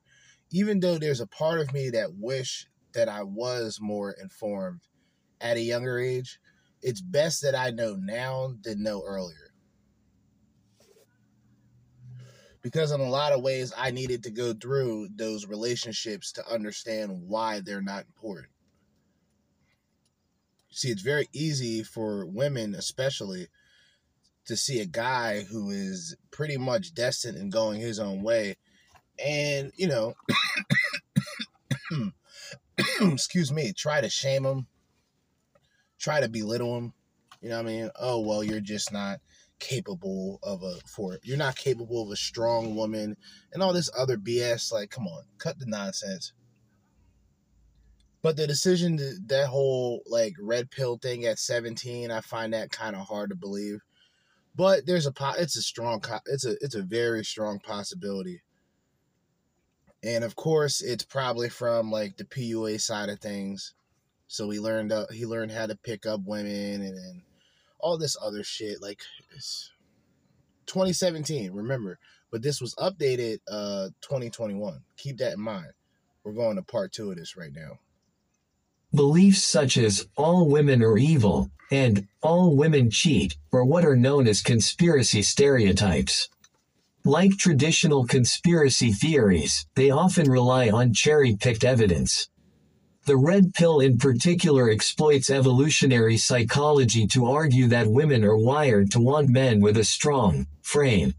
Even though there's a part of me that wish that I was more informed at a younger age, it's best that I know now than know earlier. Because in a lot of ways I needed to go through those relationships to understand why they're not important. See, it's very easy for women, especially, to see a guy who is pretty much destined and going his own way, and you know, excuse me, try to shame him, try to belittle him. You know what I mean? Oh well, you're just not capable of a for you're not capable of a strong woman and all this other BS. Like, come on, cut the nonsense. But the decision to, that whole like red pill thing at 17, I find that kind of hard to believe. But there's a it's a strong it's a it's a very strong possibility. And of course, it's probably from like the PUA side of things. So he learned uh, he learned how to pick up women and, and all this other shit. Like it's 2017, remember. But this was updated uh 2021. Keep that in mind. We're going to part two of this right now. Beliefs such as all women are evil and all women cheat are what are known as conspiracy stereotypes. Like traditional conspiracy theories, they often rely on cherry picked evidence. The red pill in particular exploits evolutionary psychology to argue that women are wired to want men with a strong frame.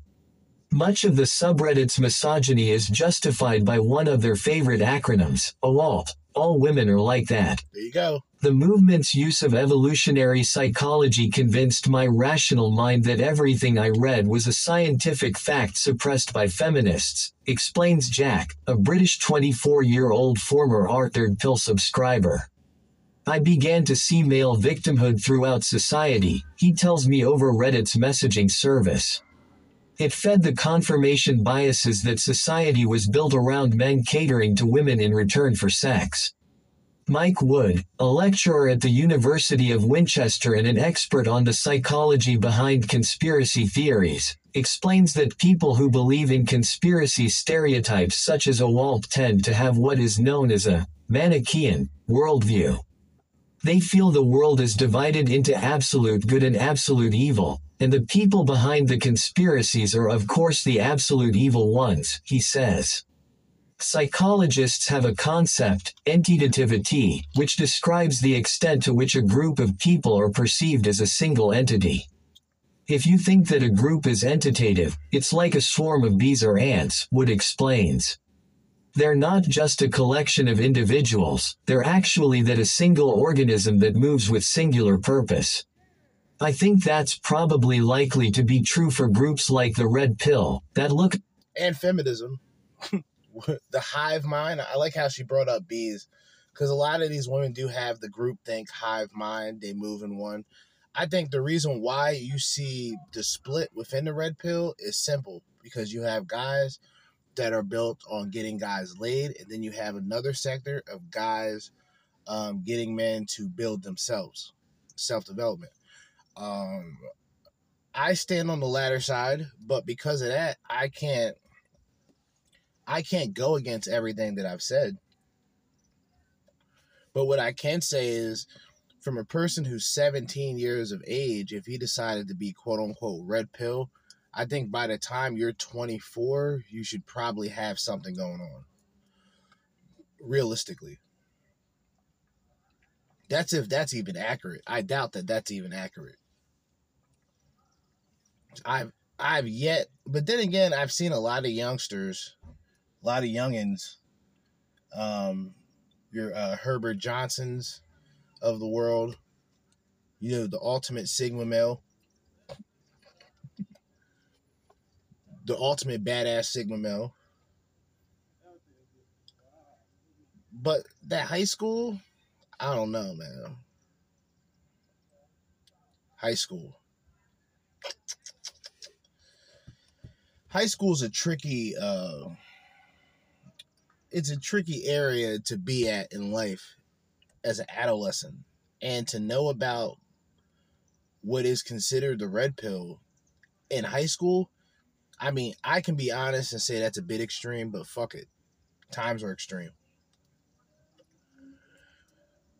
Much of the subreddit's misogyny is justified by one of their favorite acronyms, AWALT. All women are like that. There you go. The movement's use of evolutionary psychology convinced my rational mind that everything I read was a scientific fact suppressed by feminists, explains Jack, a British 24 year old former r/TheRedPill subscriber. I began to see male victimhood throughout society, he tells me over Reddit's messaging service. It fed the confirmation biases that society was built around men catering to women in return for sex. Mike Wood, a lecturer at the University of Winchester and an expert on the psychology behind conspiracy theories, explains that people who believe in conspiracy stereotypes such as AWALT tend to have what is known as a Manichaean worldview. They feel the world is divided into absolute good and absolute evil, and the people behind the conspiracies are of course the absolute evil ones, he says. Psychologists have a concept, entitativity, which describes the extent to which a group of people are perceived as a single entity. If you think that a group is entitative, it's like a swarm of bees or ants, Wood explains. They're not just a collection of individuals, they're actually that a single organism that moves with singular purpose. I think that's probably likely to be true for groups like the Red Pill, that look and feminism. the hive mind. I like how she brought up bees because a lot of these women do have the group think hive mind. They move in one. I think the reason why you see the split within the red pill is simple because you have guys that are built on getting guys laid, and then you have another sector of guys um, getting men to build themselves, self development. Um, I stand on the latter side, but because of that, I can't I can't go against everything that I've said. But what I can say is from a person who's 17 years of age, if he decided to be quote unquote red pill, I think by the time you're 24, you should probably have something going on. Realistically. That's if that's even accurate. I doubt that that's even accurate. I've I've yet, but then again, I've seen a lot of youngsters a lot of youngins, um, your uh, Herbert Johnsons of the world, you know, the ultimate Sigma male, the ultimate badass Sigma male. But that high school, I don't know, man. High school. High school is a tricky uh it's a tricky area to be at in life as an adolescent and to know about what is considered the red pill in high school. I mean i can be honest and say that's a bit extreme but fuck it. Times are extreme.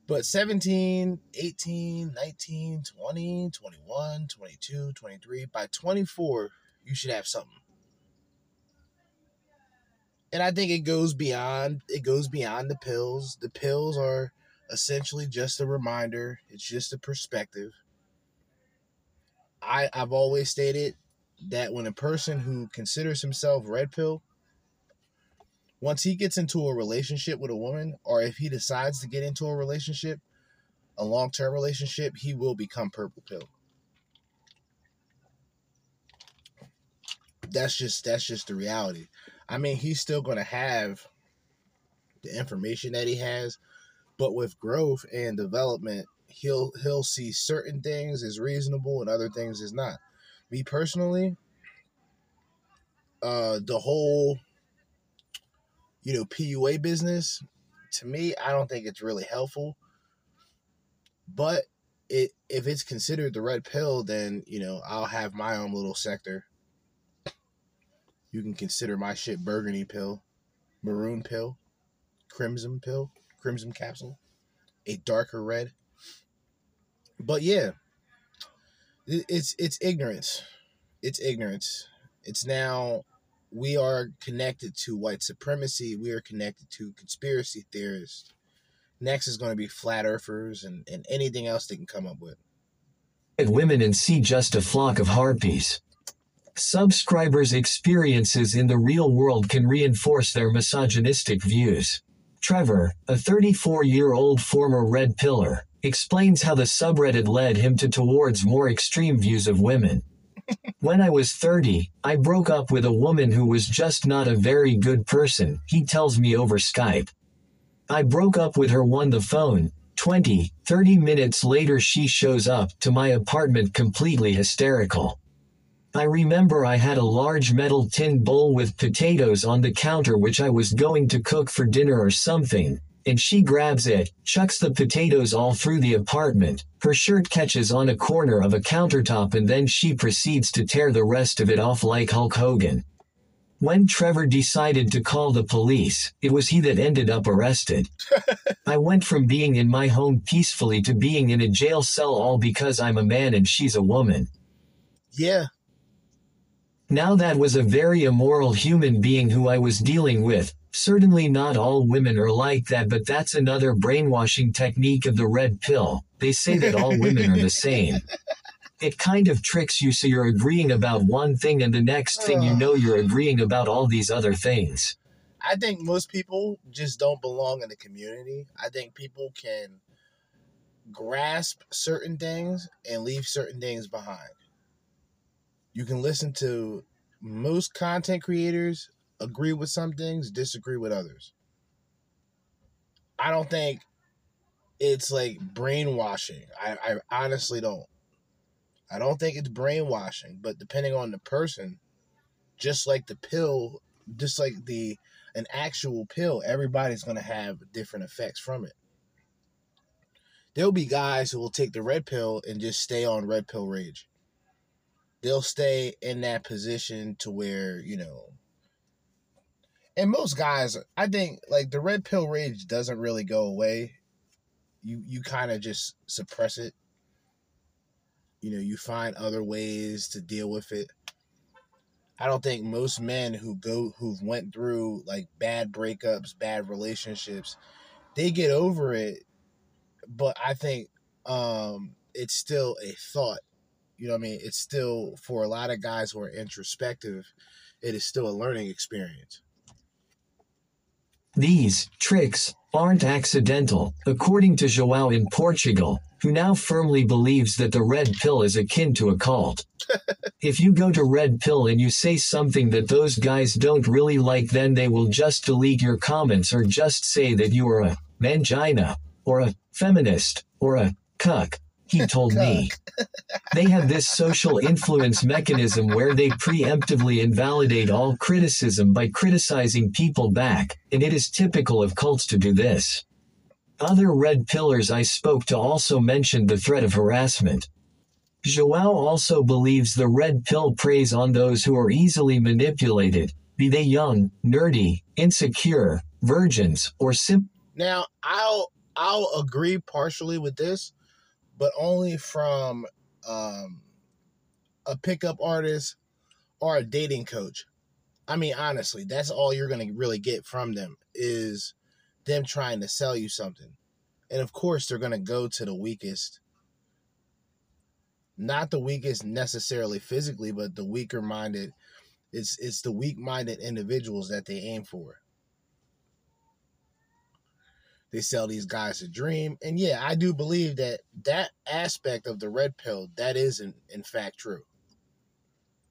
But 17 18 19 20 21 22 23 by 24 you should have something and I think it goes beyond it goes beyond the pills. The pills are essentially just a reminder. It's just a perspective. I I've always stated that when a person who considers himself red pill once he gets into a relationship with a woman or if he decides to get into a relationship, a long-term relationship, he will become purple pill. That's just that's just the reality. I mean, he's still going to have the information that he has, but with growth and development, he'll he'll see certain things as reasonable and other things as not. Me personally, uh the whole you know PUA business to me, I don't think it's really helpful. But it if it's considered the red pill, then you know I'll have my own little sector you can consider my shit burgundy pill, maroon pill, crimson pill, crimson capsule, a darker red. But yeah, it's it's ignorance. It's ignorance. It's now we are connected to white supremacy. We are connected to conspiracy theorists. Next is going to be flat earthers and, and anything else they can come up with. Women and see just a flock of harpies. Subscribers' experiences in the real world can reinforce their misogynistic views. Trevor, a 34 year old former red pillar, explains how the subreddit led him to towards more extreme views of women. when I was 30, I broke up with a woman who was just not a very good person, he tells me over Skype. I broke up with her on the phone. 20, 30 minutes later, she shows up to my apartment completely hysterical. I remember I had a large metal tin bowl with potatoes on the counter which I was going to cook for dinner or something, and she grabs it, chucks the potatoes all through the apartment, her shirt catches on a corner of a countertop and then she proceeds to tear the rest of it off like Hulk Hogan. When Trevor decided to call the police, it was he that ended up arrested. I went from being in my home peacefully to being in a jail cell all because I'm a man and she's a woman. Yeah, now that was a very immoral human being who I was dealing with. Certainly not all women are like that, but that's another brainwashing technique of the red pill. They say that all women are the same. It kind of tricks you so you're agreeing about one thing and the next thing you know you're agreeing about all these other things. I think most people just don't belong in the community. I think people can grasp certain things and leave certain things behind you can listen to most content creators agree with some things, disagree with others. I don't think it's like brainwashing. I, I honestly don't. I don't think it's brainwashing, but depending on the person, just like the pill, just like the an actual pill, everybody's gonna have different effects from it. There'll be guys who will take the red pill and just stay on red pill rage they'll stay in that position to where you know and most guys i think like the red pill rage doesn't really go away. You you kind of just suppress it. You know you find other ways to deal with it. I don't think most men who go who've went through like bad breakups bad relationships they get over it but i think um it's still a thought you know what I mean? It's still, for a lot of guys who are introspective, it is still a learning experience. These tricks aren't accidental, according to Joao in Portugal, who now firmly believes that the red pill is akin to a cult. if you go to red pill and you say something that those guys don't really like, then they will just delete your comments or just say that you are a mangina, or a feminist, or a cuck he told me. They have this social influence mechanism where they preemptively invalidate all criticism by criticizing people back, and it is typical of cults to do this. Other red pillars I spoke to also mentioned the threat of harassment. Joao also believes the red pill preys on those who are easily manipulated, be they young, nerdy, insecure, virgins, or sim. Now, I'll I'll agree partially with this but only from um, a pickup artist or a dating coach. I mean, honestly, that's all you're going to really get from them is them trying to sell you something. And of course, they're going to go to the weakest. Not the weakest necessarily physically, but the weaker minded. It's it's the weak minded individuals that they aim for. They sell these guys a dream, and yeah, I do believe that that aspect of the red pill that is in, in fact true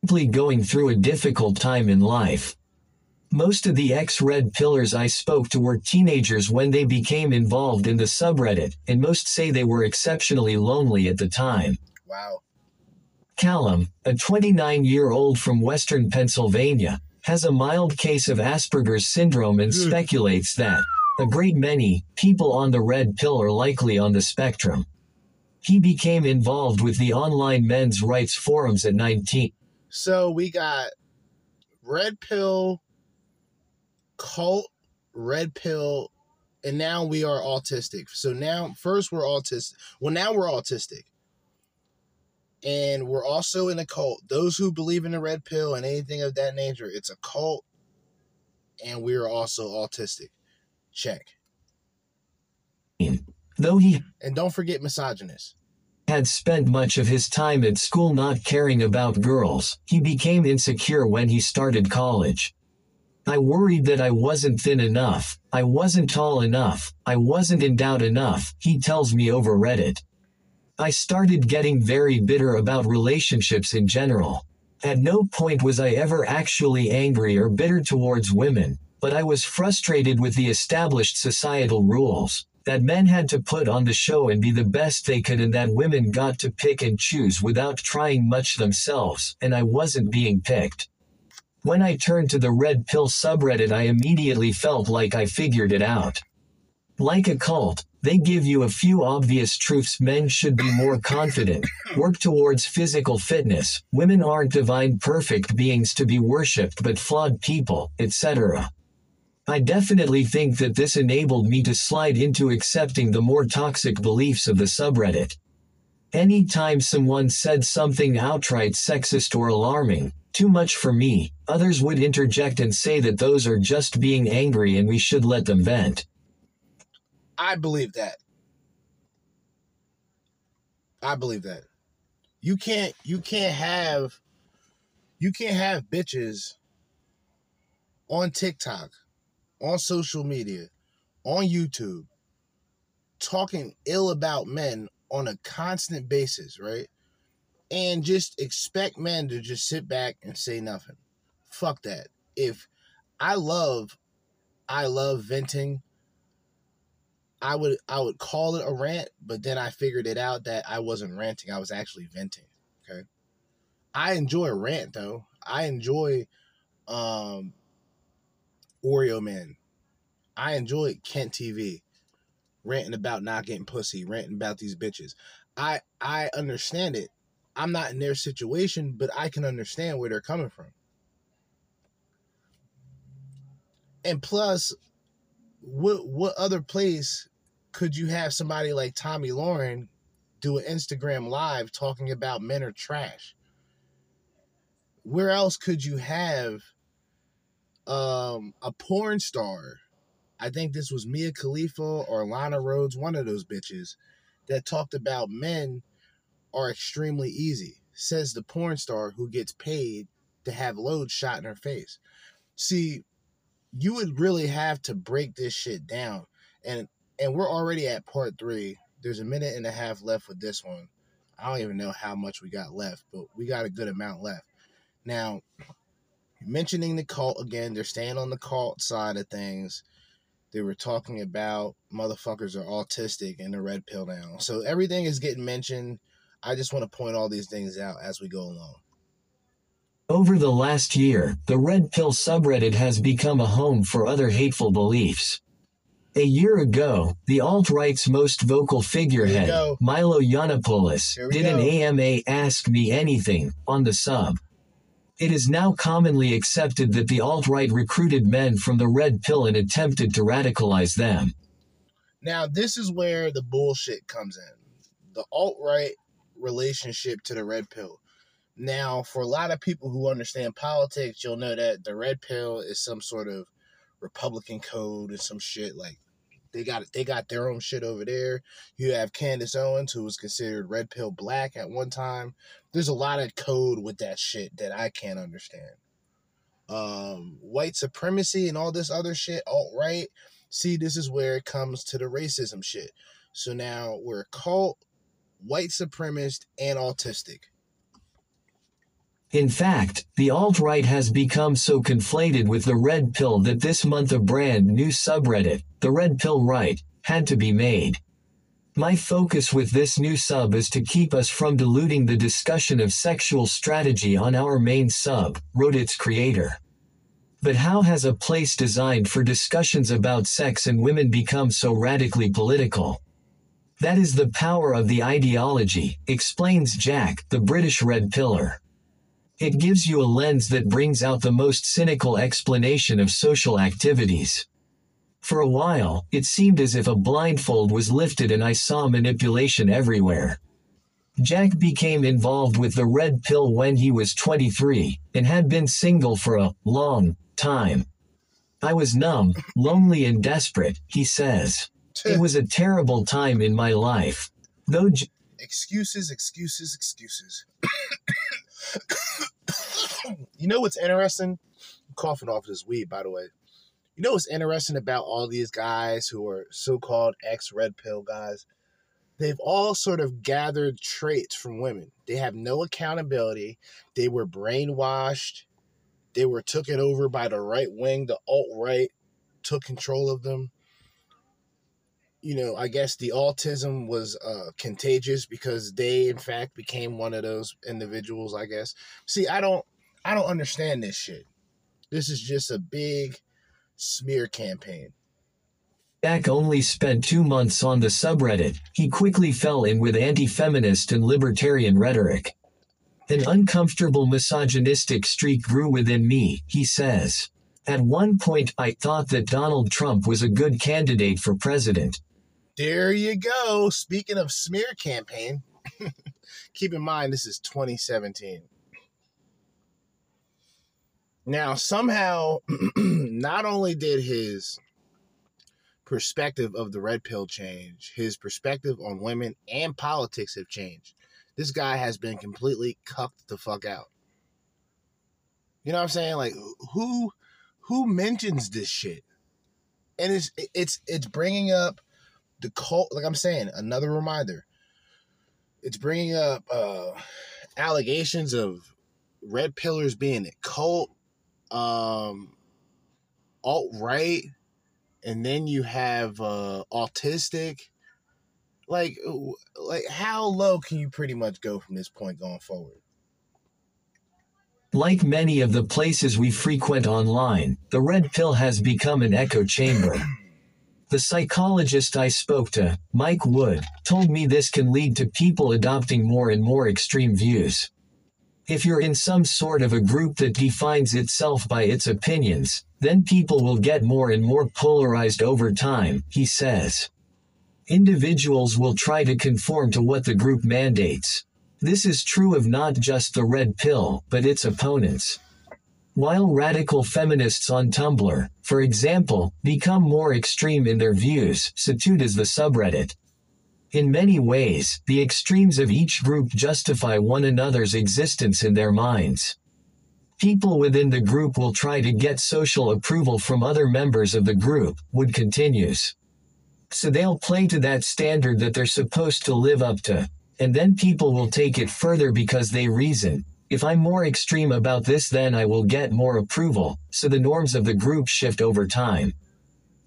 simply going through a difficult time in life. Most of the ex-red pillars I spoke to were teenagers when they became involved in the subreddit, and most say they were exceptionally lonely at the time. Wow. Callum, a 29-year-old from western Pennsylvania, has a mild case of Asperger's syndrome and speculates that a great many people on the red pill are likely on the spectrum. He became involved with the online men's rights forums at 19. So we got red pill, cult, red pill, and now we are autistic. So now, first we're autistic. Well, now we're autistic. And we're also in a cult. Those who believe in the red pill and anything of that nature, it's a cult. And we are also autistic. Check. Though he. And don't forget misogynist had spent much of his time at school not caring about girls, he became insecure when he started college. I worried that I wasn't thin enough, I wasn't tall enough, I wasn't endowed enough, he tells me over Reddit. I started getting very bitter about relationships in general. At no point was I ever actually angry or bitter towards women, but I was frustrated with the established societal rules that men had to put on the show and be the best they could and that women got to pick and choose without trying much themselves, and I wasn't being picked. When I turned to the Red Pill subreddit I immediately felt like I figured it out. Like a cult, they give you a few obvious truths men should be more confident, work towards physical fitness, women aren't divine perfect beings to be worshipped but flawed people, etc. I definitely think that this enabled me to slide into accepting the more toxic beliefs of the subreddit. Anytime someone said something outright sexist or alarming, too much for me, others would interject and say that those are just being angry and we should let them vent. I believe that. I believe that. You can't you can't have you can't have bitches on TikTok on social media, on YouTube, talking ill about men on a constant basis, right? And just expect men to just sit back and say nothing. Fuck that. If I love I love venting, I would I would call it a rant, but then I figured it out that I wasn't ranting, I was actually venting. Okay. I enjoy a rant though. I enjoy um Oreo Man. I enjoy Kent TV ranting about not getting pussy, ranting about these bitches. I I understand it. I'm not in their situation, but I can understand where they're coming from. And plus, what what other place could you have somebody like Tomi Lahren do an Instagram live talking about men are trash? Where else could you have um, a porn star. I think this was Mia Khalifa or Lana Rhoades, one of those bitches, that talked about men are extremely easy. Says the porn star who gets paid to have loads shot in her face. See, you would really have to break this shit down. And and we're already at part three. There's a minute and a half left with this one. I don't even know how much we got left, but we got a good amount left. Now, mentioning the cult again. They're staying on the cult side of things. They were talking about motherfuckers are autistic and the red pill now. So everything is getting mentioned. I just want to point all these things out as we go along. Over the last year, the Red Pill subreddit has become a home for other hateful beliefs. A year ago, the alt-right's most vocal figurehead, Milo Yiannopoulos, did go. an AMA Ask Me Anything on the sub. It is now commonly accepted that the alt-right recruited men from the red pill and attempted to radicalize them. Now, this is where the bullshit comes in. The alt-right relationship to the red pill. Now, for a lot of people who understand politics, you'll know that the red pill is some sort of Republican code and some shit like they got they got their own shit over there. You have Candace Owens, who was considered red pill black at one time. There's a lot of code with that shit that I can't understand. Um, white supremacy and all this other shit, alt right. See, this is where it comes to the racism shit. So now we're a cult, white supremacist, and autistic. In fact, the alt-right has become so conflated with the red pill that this month a brand new subreddit, the red pill right, had to be made. My focus with this new sub is to keep us from diluting the discussion of sexual strategy on our main sub, wrote its creator. But how has a place designed for discussions about sex and women become so radically political? That is the power of the ideology, explains Jack, the British red pillar. It gives you a lens that brings out the most cynical explanation of social activities. For a while, it seemed as if a blindfold was lifted and I saw manipulation everywhere. Jack became involved with the red pill when he was 23 and had been single for a long time. I was numb, lonely, and desperate, he says. It was a terrible time in my life. Though J- excuses, excuses, excuses. you know what's interesting? I'm coughing off this weed, by the way. You know what's interesting about all these guys who are so called ex red pill guys? They've all sort of gathered traits from women. They have no accountability. They were brainwashed. They were taken over by the right wing. The alt right took control of them. You know, I guess the autism was uh, contagious because they, in fact, became one of those individuals. I guess. See, I don't, I don't understand this shit. This is just a big smear campaign. Jack only spent two months on the subreddit, he quickly fell in with anti-feminist and libertarian rhetoric. An uncomfortable misogynistic streak grew within me, he says. At one point I thought that Donald Trump was a good candidate for president. There you go. Speaking of smear campaign, keep in mind this is 2017. Now, somehow, not only did his perspective of the red pill change, his perspective on women and politics have changed. This guy has been completely cucked the fuck out. You know what I'm saying? Like who who mentions this shit? And it's it's it's bringing up the cult like I'm saying, another reminder. It's bringing up uh allegations of red pillars being a cult um alt right and then you have uh autistic. Like like how low can you pretty much go from this point going forward? Like many of the places we frequent online the red pill has become an echo chamber the psychologist i spoke to mike wood told me this can lead to people adopting more and more extreme views if you're in some sort of a group that defines itself by its opinions, then people will get more and more polarized over time, he says. Individuals will try to conform to what the group mandates. This is true of not just the red pill, but its opponents. While radical feminists on Tumblr, for example, become more extreme in their views, too does the subreddit. In many ways, the extremes of each group justify one another's existence in their minds. People within the group will try to get social approval from other members of the group, Wood continues. So they'll play to that standard that they're supposed to live up to, and then people will take it further because they reason. If I'm more extreme about this, then I will get more approval, so the norms of the group shift over time.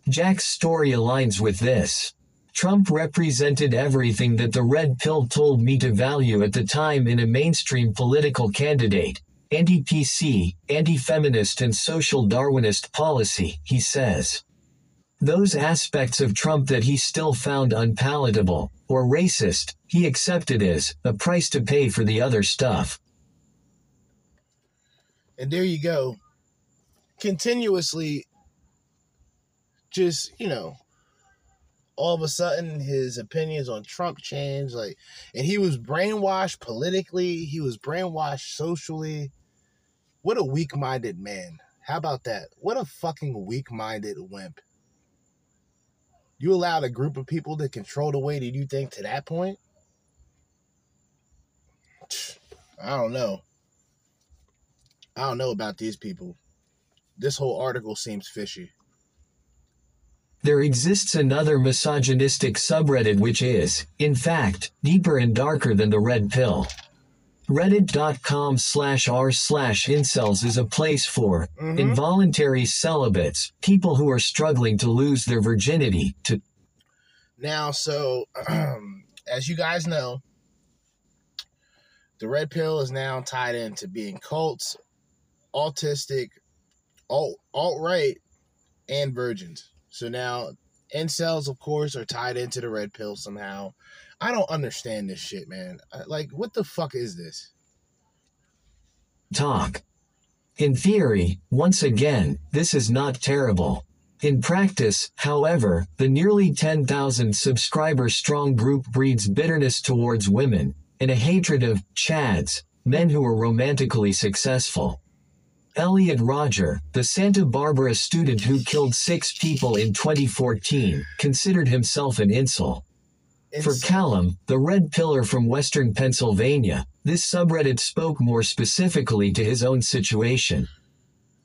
Jack's story aligns with this. Trump represented everything that the red pill told me to value at the time in a mainstream political candidate. Anti PC, anti feminist, and social Darwinist policy, he says. Those aspects of Trump that he still found unpalatable, or racist, he accepted as a price to pay for the other stuff. And there you go. Continuously, just, you know, all of a sudden his opinions on Trump changed. Like, and he was brainwashed politically. He was brainwashed socially. What a weak-minded man. How about that? What a fucking weak-minded wimp. You allowed a group of people to control the way that you think to that point? I don't know. I don't know about these people. This whole article seems fishy. There exists another misogynistic subreddit which is, in fact, deeper and darker than the red pill. Reddit.com slash r slash incels is a place for Mhm. involuntary celibates, people who are struggling to lose their virginity, to Now, so as you guys know, the red pill is now tied into being cults, autistic, alt alt right, and virgins. So now incels, of course, are tied into the red pill somehow. I don't understand this shit, man. Like, what the fuck is this? talk. In theory, once again, this is not terrible. In practice, however, the nearly 10,000 subscriber strong group breeds bitterness towards women, and a hatred of chads, men who are romantically successful. Elliot Rodger, the Santa Barbara student who killed six people in 2014, considered himself an incel. For Callum, the red pillar from western Pennsylvania, this subreddit spoke more specifically to his own situation.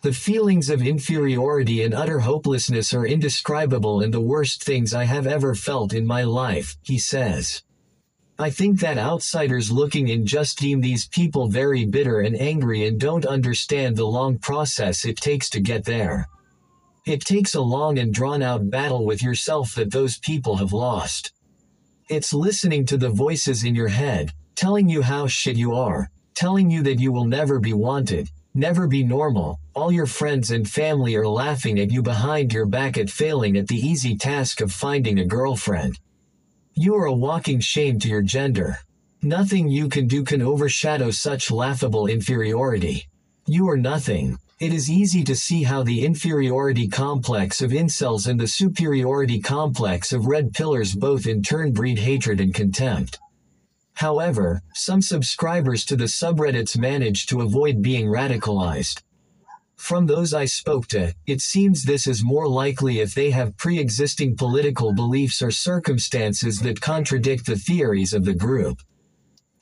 The feelings of inferiority and utter hopelessness are indescribable and the worst things I have ever felt in my life, he says. I think that outsiders looking in just deem these people very bitter and angry and don't understand the long process it takes to get there. It takes a long and drawn out battle with yourself that those people have lost. It's listening to the voices in your head, telling you how shit you are, telling you that you will never be wanted, never be normal. All your friends and family are laughing at you behind your back at failing at the easy task of finding a girlfriend. You are a walking shame to your gender. Nothing you can do can overshadow such laughable inferiority. You are nothing. It is easy to see how the inferiority complex of incels and the superiority complex of red pillars both in turn breed hatred and contempt. However, some subscribers to the subreddits manage to avoid being radicalized. From those I spoke to, it seems this is more likely if they have pre existing political beliefs or circumstances that contradict the theories of the group.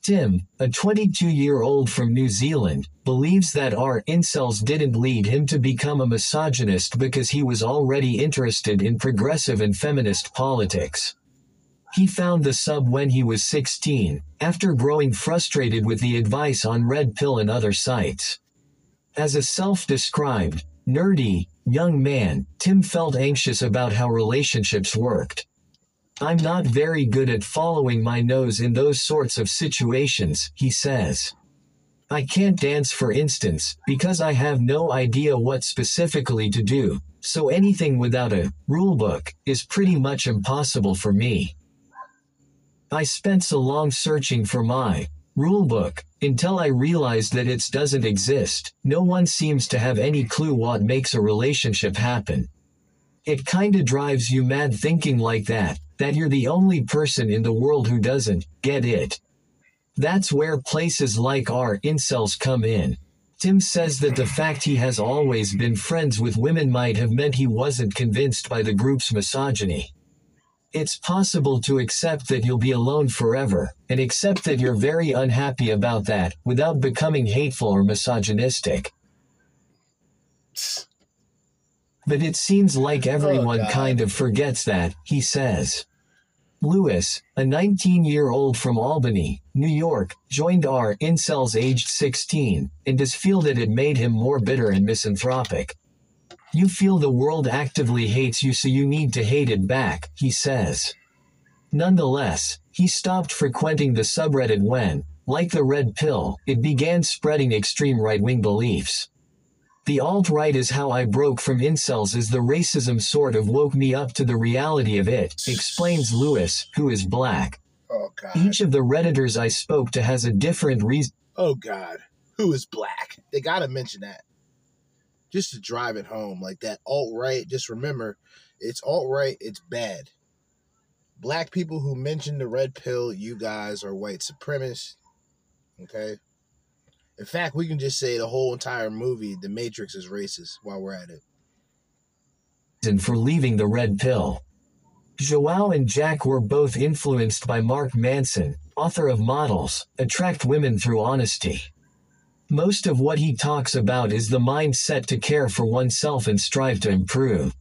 Tim, a 22 year old from New Zealand, believes that r/incels didn't lead him to become a misogynist because he was already interested in progressive and feminist politics. He found the sub when he was 16, after growing frustrated with the advice on Red Pill and other sites. As a self described, nerdy, young man, Tim felt anxious about how relationships worked. I'm not very good at following my nose in those sorts of situations, he says. I can't dance, for instance, because I have no idea what specifically to do, so anything without a rulebook is pretty much impossible for me. I spent so long searching for my rulebook until I realized that it doesn't exist. No one seems to have any clue what makes a relationship happen. It kinda drives you mad thinking like that, that you're the only person in the world who doesn't get it. That's where places like r/incels come in. Tim says that the fact he has always been friends with women might have meant he wasn't convinced by the group's misogyny. It's possible to accept that you'll be alone forever, and accept that you're very unhappy about that, without becoming hateful or misogynistic. But it seems like oh, everyone God. kind of forgets that, he says. Lewis, a 19 year old from Albany, New York, joined r/incels aged 16, and does feel that it made him more bitter and misanthropic. You feel the world actively hates you, so you need to hate it back, he says. Nonetheless, he stopped frequenting the subreddit when, like the red pill, it began spreading extreme right wing beliefs. The alt right is how I broke from incels, as the racism sort of woke me up to the reality of it, explains Lewis, who is black. Oh God. Each of the Redditors I spoke to has a different reason. Oh God. Who is black? They gotta mention that. Just to drive it home. Like that alt right, just remember, it's alt right, it's bad. Black people who mention the red pill, you guys are white supremacists. Okay. In fact, we can just say the whole entire movie, The Matrix, is racist while we're at it. And for leaving the red pill. Joao and Jack were both influenced by Mark Manson, author of Models, Attract Women Through Honesty. Most of what he talks about is the mindset to care for oneself and strive to improve.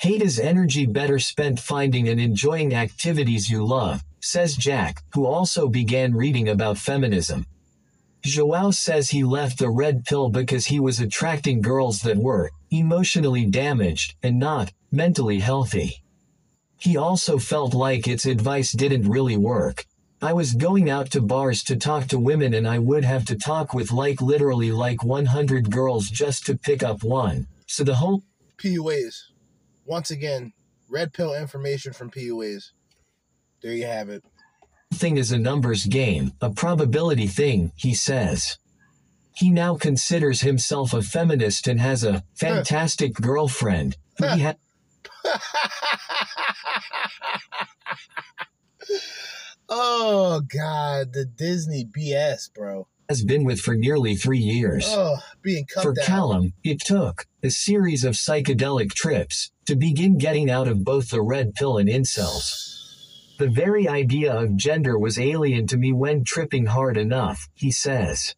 Hate is energy better spent finding and enjoying activities you love, says Jack, who also began reading about feminism. Joao says he left the red pill because he was attracting girls that were emotionally damaged and not mentally healthy. He also felt like its advice didn't really work. I was going out to bars to talk to women and I would have to talk with like literally like 100 girls just to pick up one. So the whole PUAs. Once again, red pill information from PUAs. There you have it. thing is a numbers game, a probability thing, he says. He now considers himself a feminist and has a fantastic girlfriend ha- oh God, the Disney BS, bro. has been with for nearly three years. Oh, being cut For down. Callum, it took a series of psychedelic trips to begin getting out of both the red pill and incels. The very idea of gender was alien to me when tripping hard enough, he says.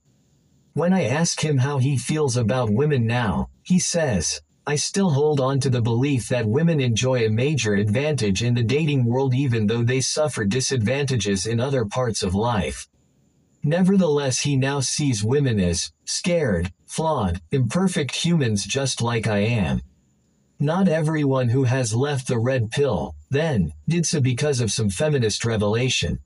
When I ask him how he feels about women now, he says, I still hold on to the belief that women enjoy a major advantage in the dating world even though they suffer disadvantages in other parts of life. Nevertheless, he now sees women as scared, flawed, imperfect humans just like I am. Not everyone who has left the red pill, then, did so because of some feminist revelation.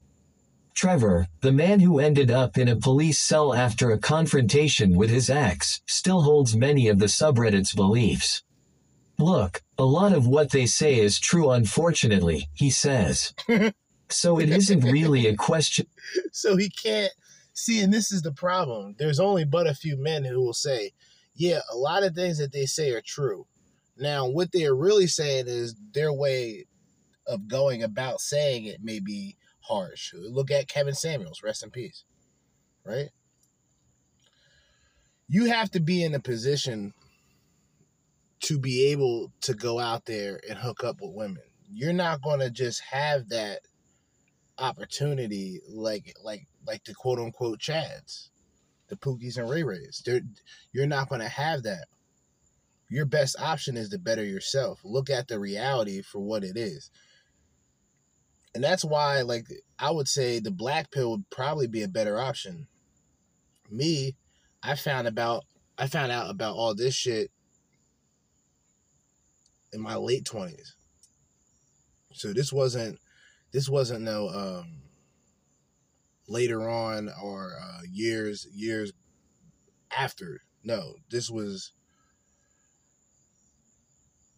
Trevor, the man who ended up in a police cell after a confrontation with his ex, still holds many of the subreddit's beliefs. Look, a lot of what they say is true, unfortunately, he says. so it isn't really a question so he can't see and this is the problem there's only but a few men who will say yeah a lot of things that they say are true now what they're really saying is their way of going about saying it may be harsh look at kevin samuels rest in peace right you have to be in a position to be able to go out there and hook up with women you're not going to just have that opportunity like like like the quote unquote Chads, the Pookies and Ray Rays. You're not going to have that. Your best option is to better yourself. Look at the reality for what it is. And that's why, like, I would say the black pill would probably be a better option. Me, I found about I found out about all this shit in my late twenties. So this wasn't this wasn't no um later on or uh, years years after. No, this was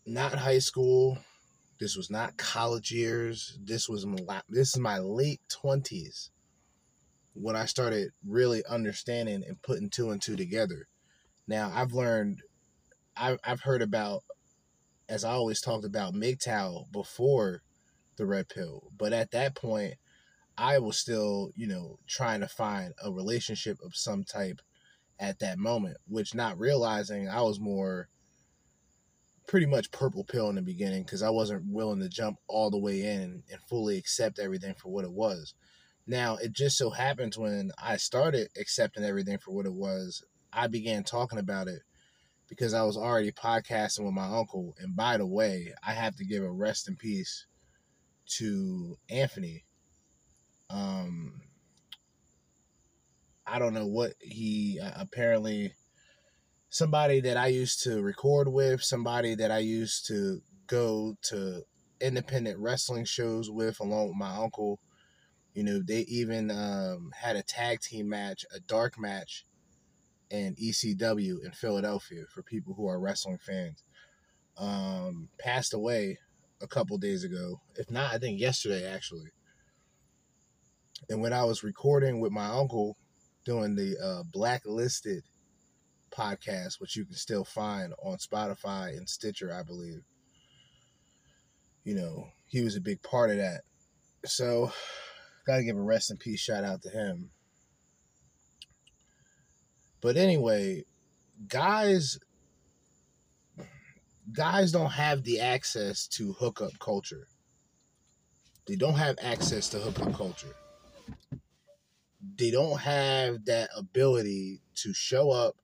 not high school. This was not college years. This was my, this is my late twenties when I started really understanding and putting two and two together. Now I've learned, I've I've heard about, as I always talked about MGTOW before the red pill, but at that point, I was still, you know, trying to find a relationship of some type at that moment, which not realizing I was more pretty much purple pill in the beginning because I wasn't willing to jump all the way in and, fully accept everything for what it was. Now, it just so happens when I started accepting everything for what it was, I began talking about it because I was already podcasting with my uncle. And by the way, I have to give a rest in peace to Anthony um I don't know what he uh, apparently somebody that I used to record with, somebody that I used to go to independent wrestling shows with along with my uncle. You know, they even um, had a tag team match, a dark match in ECW in Philadelphia for people who are wrestling fans. Um, passed away a couple days ago. If not, I think yesterday actually. And when I was recording with my uncle doing the uh, Blacklisted podcast, which you can still find on Spotify and Stitcher, I believe, you know, he was a big part of that. So, gotta give a rest in peace shout out to him. But anyway, guys guys don't have the access to hookup culture. They don't have access to hookup culture. They don't have that ability to show up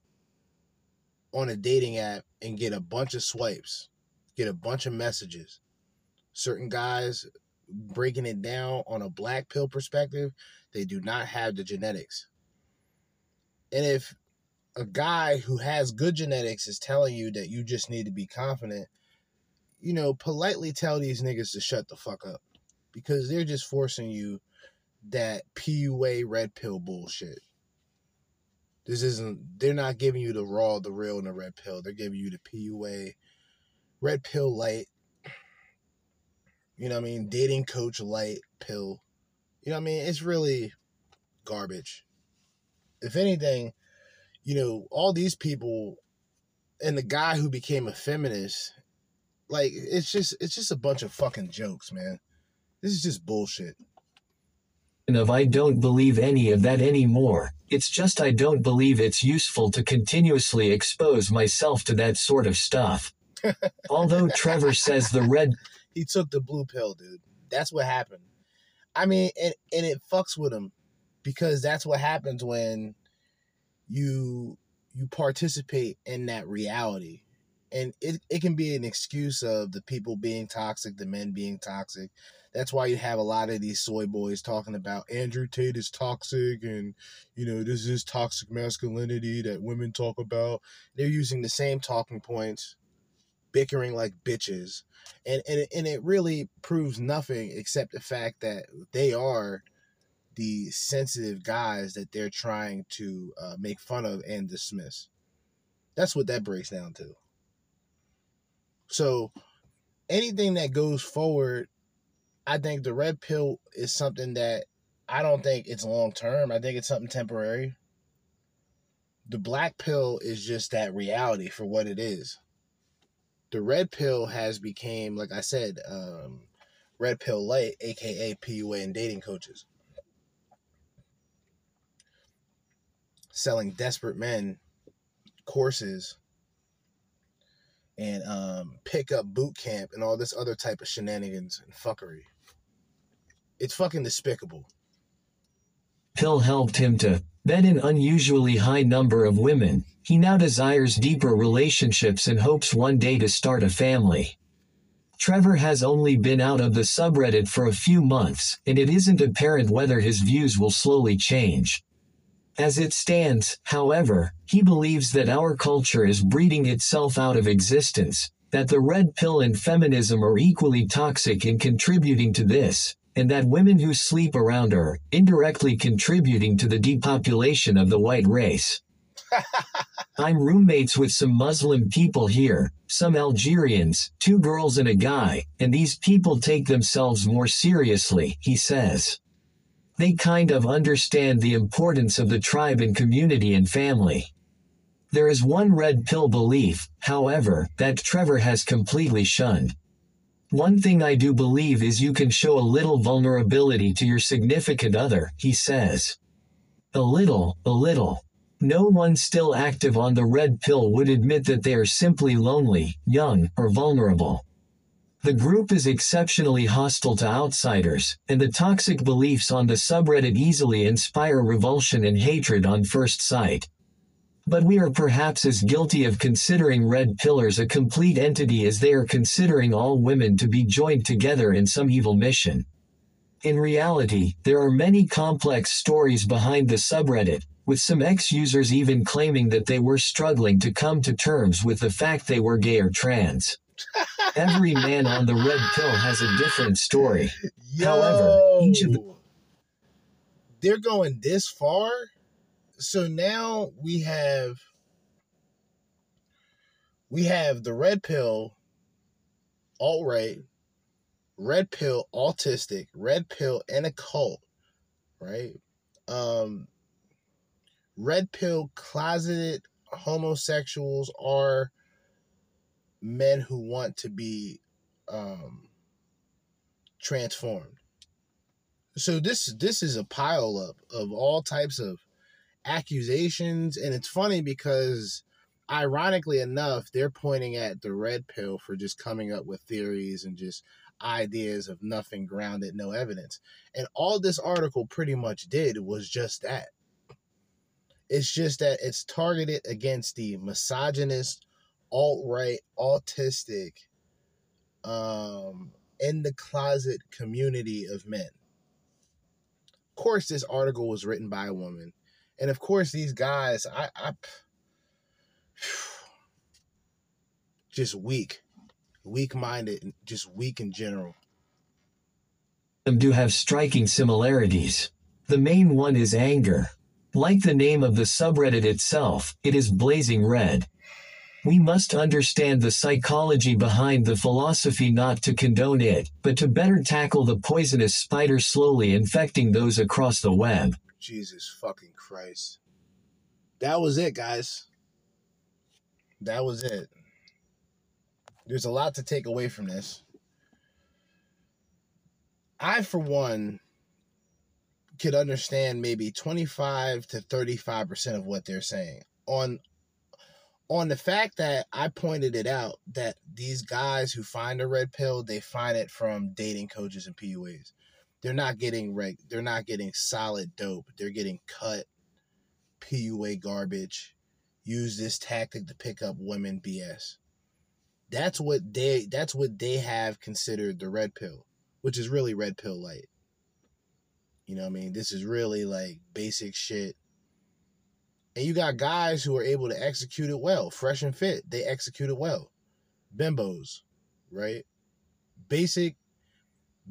on a dating app and get a bunch of swipes, get a bunch of messages. Certain guys breaking it down on a black pill perspective, they do not have the genetics. And if a guy who has good genetics is telling you that you just need to be confident, you know, politely tell these niggas to shut the fuck up because they're just forcing you that PUA red pill bullshit. This isn't, they're not giving you the raw, the real, and the red pill. They're giving you the PUA red pill light. You know what I mean? Dating coach light pill. You know what I mean? It's really garbage. If anything, you know, all these people and the guy who became a feminist, like it's just it's just a bunch of fucking jokes, man. This is just bullshit. Of I don't believe any of that anymore. It's just I don't believe it's useful to continuously expose myself to that sort of stuff. Although Trevor says the red he took the blue pill, dude. That's what happened. I mean, and, and it fucks with him because that's what happens when you you participate in that reality and it, it can be an excuse of the people being toxic the men being toxic that's why you have a lot of these soy boys talking about andrew tate is toxic and you know this is toxic masculinity that women talk about they're using the same talking points bickering like bitches and and, and it really proves nothing except the fact that they are the sensitive guys that they're trying to uh, make fun of and dismiss. That's what that breaks down to. So anything that goes forward, I think the red pill is something that I don't think it's long term. I think it's something temporary. The black pill is just that reality for what it is. The red pill has became, like I said, um, red pill light, aka PUA and dating coaches. selling desperate men courses and um, pick up boot camp and all this other type of shenanigans and fuckery. It's fucking despicable. Pill helped him to vet an unusually high number of women. He now desires deeper relationships and hopes one day to start a family. Trevor has only been out of the subreddit for a few months, and it isn't apparent whether his views will slowly change. As it stands, however, he believes that our culture is breeding itself out of existence, that the red pill and feminism are equally toxic in contributing to this, and that women who sleep around are indirectly contributing to the depopulation of the white race. I'm roommates with some Muslim people here, some Algerians, two girls and a guy, and these people take themselves more seriously, he says. They kind of understand the importance of the tribe and community and family. There is one red pill belief, however, that Trevor has completely shunned. One thing I do believe is you can show a little vulnerability to your significant other, he says. A little, a little. No one still active on the red pill would admit that they are simply lonely, young, or vulnerable. The group is exceptionally hostile to outsiders, and the toxic beliefs on the subreddit easily inspire revulsion and hatred on first sight. But we are perhaps as guilty of considering red pillars a complete entity as they are considering all women to be joined together in some evil mission. In reality, there are many complex stories behind the subreddit, with some ex-users even claiming that they were struggling to come to terms with the fact they were gay or trans. Every man on the red pill has a different story. Yo, However, each of the- they're going this far. So now we have we have the red pill alt right, red pill autistic, red pill and a cult, right? Um red pill closeted homosexuals are men who want to be um, transformed. So this this is a pile up of all types of accusations, and it's funny because ironically enough, they're pointing at the red pill for just coming up with theories and just ideas of nothing grounded, no evidence. And all this article pretty much did was just that. It's just that it's targeted against the misogynist, alt right, autistic, um, in the closet community of men. Of course, this article was written by a woman. And of course, these guys, I, I just weak, weak minded, just weak in general. Them do have striking similarities. The main one is anger. Like the name of the subreddit itself, it is blazing red. We must understand the psychology behind the philosophy not to condone it, but to better tackle the poisonous spider slowly infecting those across the web. Jesus fucking Christ. That was it, guys. That was it. There's a lot to take away from this. I, for one, could understand maybe 25 to 35% of what they're saying on on the fact that I pointed it out that these guys who find a red pill, they find it from dating coaches and PUAs. They're not getting reg they're not getting solid dope. They're getting cut PUA garbage. Use this tactic to pick up women BS. That's what they that's what they have considered the red pill, which is really red pill light. You know what I mean? This is really like basic shit. And you got guys who are able to execute it well, fresh and fit. They execute it well. Bimbos, right? Basic,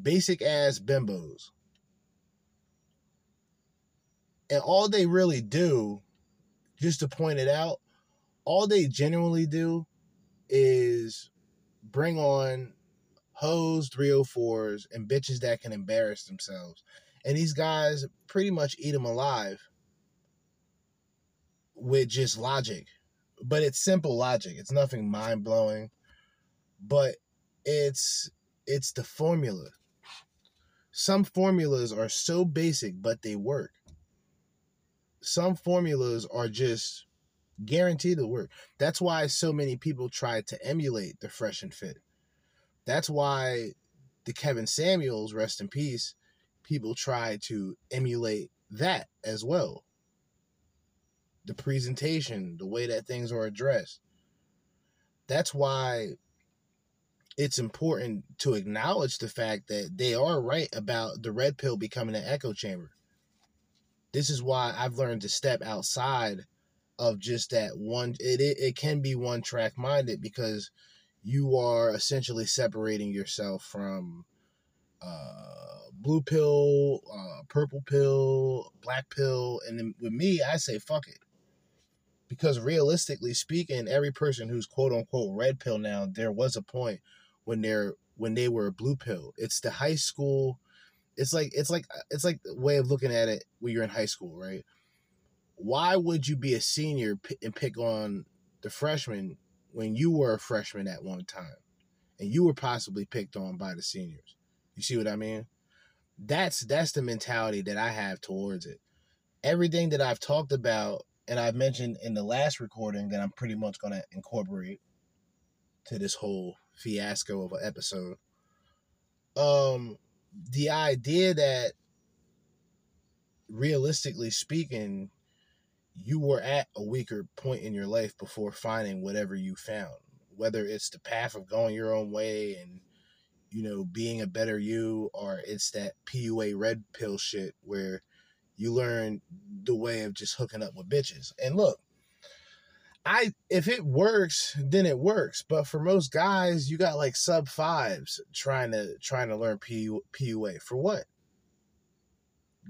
basic ass bimbos. And all they really do, just to point it out, all they genuinely do is bring on hoes, 304s, and bitches that can embarrass themselves. And these guys pretty much eat them alive with just logic. But it's simple logic. It's nothing mind blowing. But it's it's the formula. Some formulas are so basic, but they work. Some formulas are just guaranteed to work. That's why so many people try to emulate the fresh and fit. That's why the Kevin Samuels, rest in peace, people try to emulate that as well. The presentation, the way that things are addressed. That's why it's important to acknowledge the fact that they are right about the red pill becoming an echo chamber. This is why I've learned to step outside of just that one it it, it can be one track minded because you are essentially separating yourself from uh, blue pill, uh, purple pill, black pill, and then with me, I say fuck it, because realistically speaking, every person who's quote unquote red pill now, there was a point when they're when they were a blue pill. It's the high school. It's like it's like it's like the way of looking at it when you're in high school, right? Why would you be a senior and pick on the freshman when you were a freshman at one time, and you were possibly picked on by the seniors? You see what I mean? That's that's the mentality that I have towards it. Everything that I've talked about and I've mentioned in the last recording that I'm pretty much going to incorporate to this whole fiasco of an episode. Um the idea that realistically speaking you were at a weaker point in your life before finding whatever you found whether it's the path of going your own way and you know, being a better you, or it's that PUA red pill shit where you learn the way of just hooking up with bitches. And look, I if it works, then it works. But for most guys, you got like sub fives trying to trying to learn PU, PUA for what?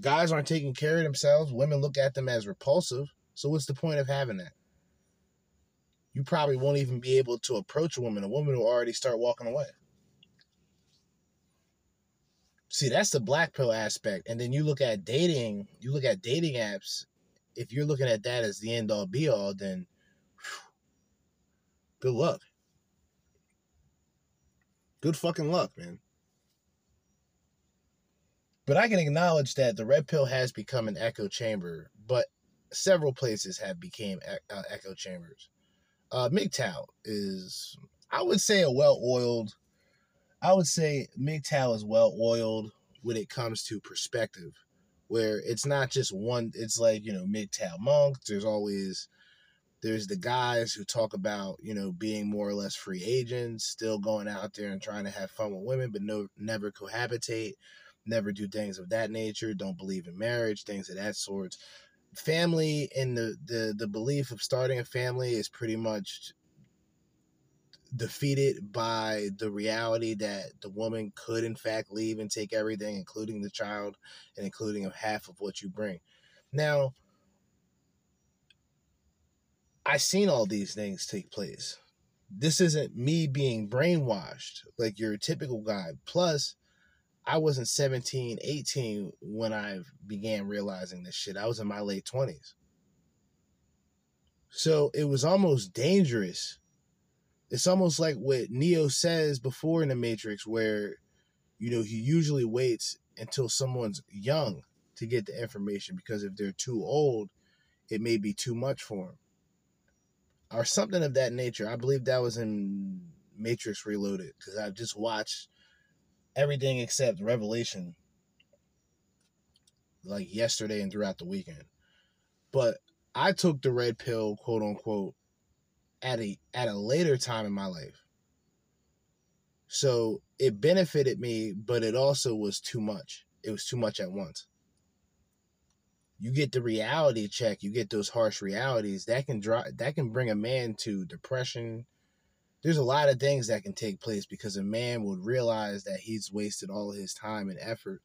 Guys aren't taking care of themselves. Women look at them as repulsive. So what's the point of having that? You probably won't even be able to approach a woman. A woman will already start walking away. See, that's the black pill aspect. And then you look at dating, you look at dating apps. If you're looking at that as the end all be all, then whew, good luck. Good fucking luck, man. But I can acknowledge that the red pill has become an echo chamber, but several places have became uh, echo chambers. Uh, MGTOW is, I would say, a well-oiled. I would say MGTOW is well-oiled when it comes to perspective, where it's not just one. It's like you know MGTOW monk. There's always there's the guys who talk about you know being more or less free agents, still going out there and trying to have fun with women, but no never cohabitate never do things of that nature, don't believe in marriage, things of that sort. Family and the, the, the belief of starting a family is pretty much defeated by the reality that the woman could in fact leave and take everything, including the child and including half of what you bring. Now, I've seen all these things take place. This isn't me being brainwashed like your typical guy. Plus, I wasn't 17, 18 when I began realizing this shit. I was in my late 20s. So it was almost dangerous. It's almost like what Neo says before in the Matrix, where, you know, he usually waits until someone's young to get the information because if they're too old, it may be too much for them. Or something of that nature. I believe that was in Matrix Reloaded because I just watched everything except Revelation like yesterday and throughout the weekend. But I took the red pill, quote unquote, at a at a later time in my life. So it benefited me, but it also was too much. It was too much at once. You get the reality check, you get those harsh realities that can draw that can bring a man to depression, there's a lot of things that can take place because a man would realize that he's wasted all his time and effort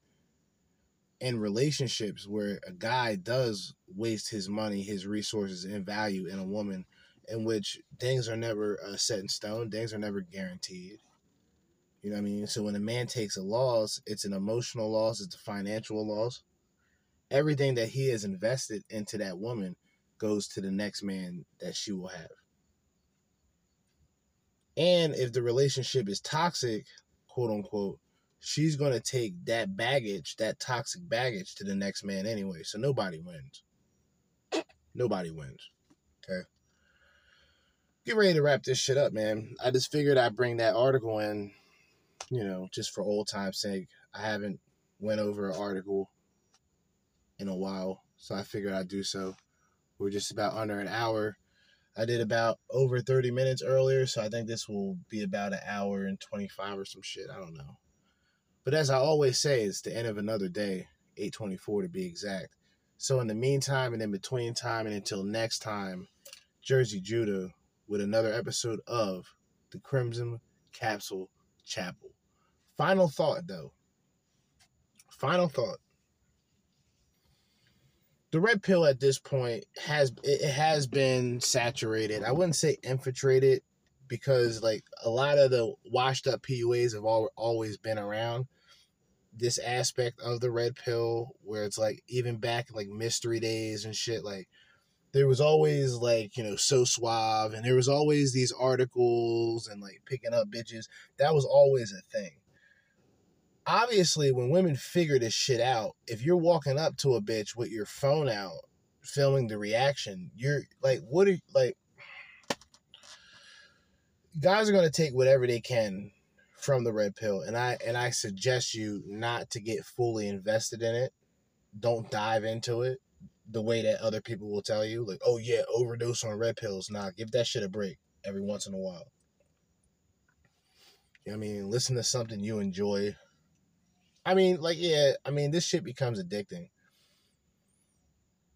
in relationships where a guy does waste his money, his resources, and value in a woman, in which things are never uh, set in stone, things are never guaranteed. You know what I mean? So when a man takes a loss, it's an emotional loss, it's a financial loss. Everything that he has invested into that woman goes to the next man that she will have. And if the relationship is toxic, quote unquote, she's going to take that baggage, that toxic baggage to the next man anyway. So nobody wins. Nobody wins. Okay. Get ready to wrap this shit up, man. I just figured I'd bring that article in, you know, just for old time's sake. I haven't went over an article in a while, so I figured I'd do so. We're just about under an hour I did about over 30 minutes earlier, so I think this will be about an hour and 25 or some shit. I don't know. But as I always say, it's the end of another day, 824 to be exact. So in the meantime and in between time and until next time, Jerzee Judah with another episode of the Crimson Capsule Chapel. Final thought though. Final thought the red pill at this point has it has been saturated. I wouldn't say infiltrated because like a lot of the washed up PUAs have all, always been around. This aspect of the red pill where it's like even back like mystery days and shit like there was always like you know SoSuave and there was always these articles and like picking up bitches. That was always a thing. Obviously when women figure this shit out, if you're walking up to a bitch with your phone out, filming the reaction, you're like, what are like guys are gonna take whatever they can from the red pill and I and I suggest you not to get fully invested in it. Don't dive into it the way that other people will tell you. Like, oh yeah, overdose on red pills. Nah, give that shit a break every once in a while. You know I mean? Listen to something you enjoy I mean, like, yeah, I mean, this shit becomes addicting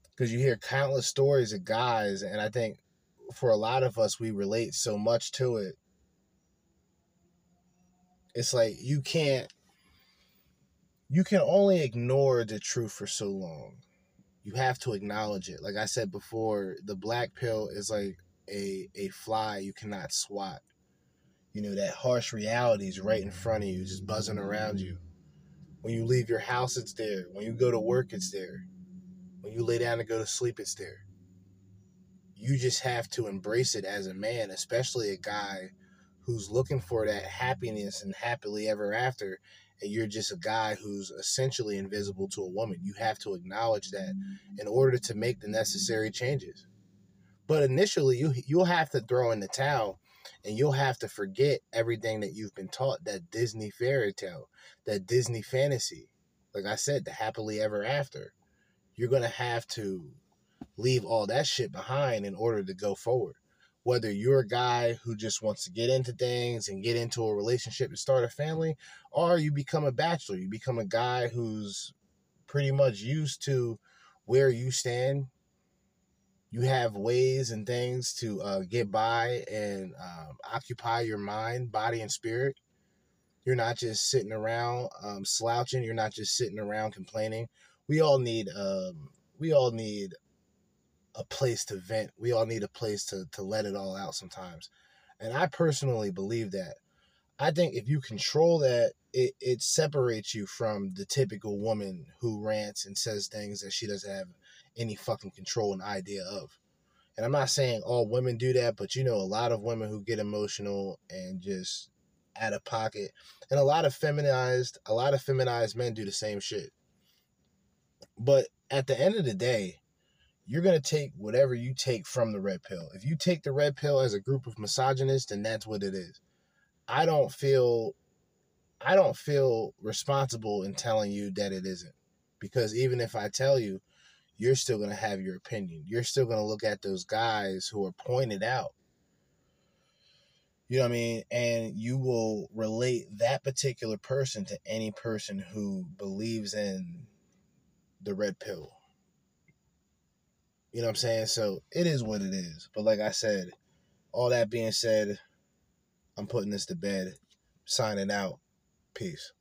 because you hear countless stories of guys, and I think for a lot of us, we relate so much to it. It's like you can't, you can only ignore the truth for so long. You have to acknowledge it. Like I said before, the black pill is like a a fly you cannot swat. You know that harsh reality is right in front of you, just buzzing around you. When you leave your house, it's there. When you go to work, it's there. When you lay down to go to sleep, it's there. You just have to embrace it as a man, especially a guy who's looking for that happiness and happily ever after and you're just a guy who's essentially invisible to a woman. You have to acknowledge that in order to make the necessary changes. But initially, you you'll have to throw in the towel, and you'll have to forget everything that you've been taught that Disney fairy tale, that Disney fantasy. Like I said, the happily ever after. You're gonna have to leave all that shit behind in order to go forward whether you're a guy who just wants to get into things and get into a relationship and start a family, or you become a bachelor. You become a guy who's pretty much used to where you stand. You have ways and things to uh, get by and um, occupy your mind, body, and spirit. You're not just sitting around um, slouching. You're not just sitting around complaining. We all need um, we all need a place to vent. We all need a place to to let it all out sometimes. And I personally believe that. I think if you control that, it, it separates you from the typical woman who rants and says things that she doesn't have any fucking control and idea of. And I'm not saying all women do that, but you know, a lot of women who get emotional and just out of pocket. And a lot of feminized, a lot of feminized men do the same shit. But at the end of the day, you're going to take whatever you take from the red pill. If you take the red pill as a group of misogynists, then that's what it is. I don't feel I don't feel responsible in telling you that it isn't. Because even if I tell you, you're still going to have your opinion. You're still going to look at those guys who are pointed out. You know what I mean? And you will relate that particular person to any person who believes in the red pill you know what I'm saying? So it is what it is. But like I said, all that being said, I'm putting this to bed. Signing out. Peace.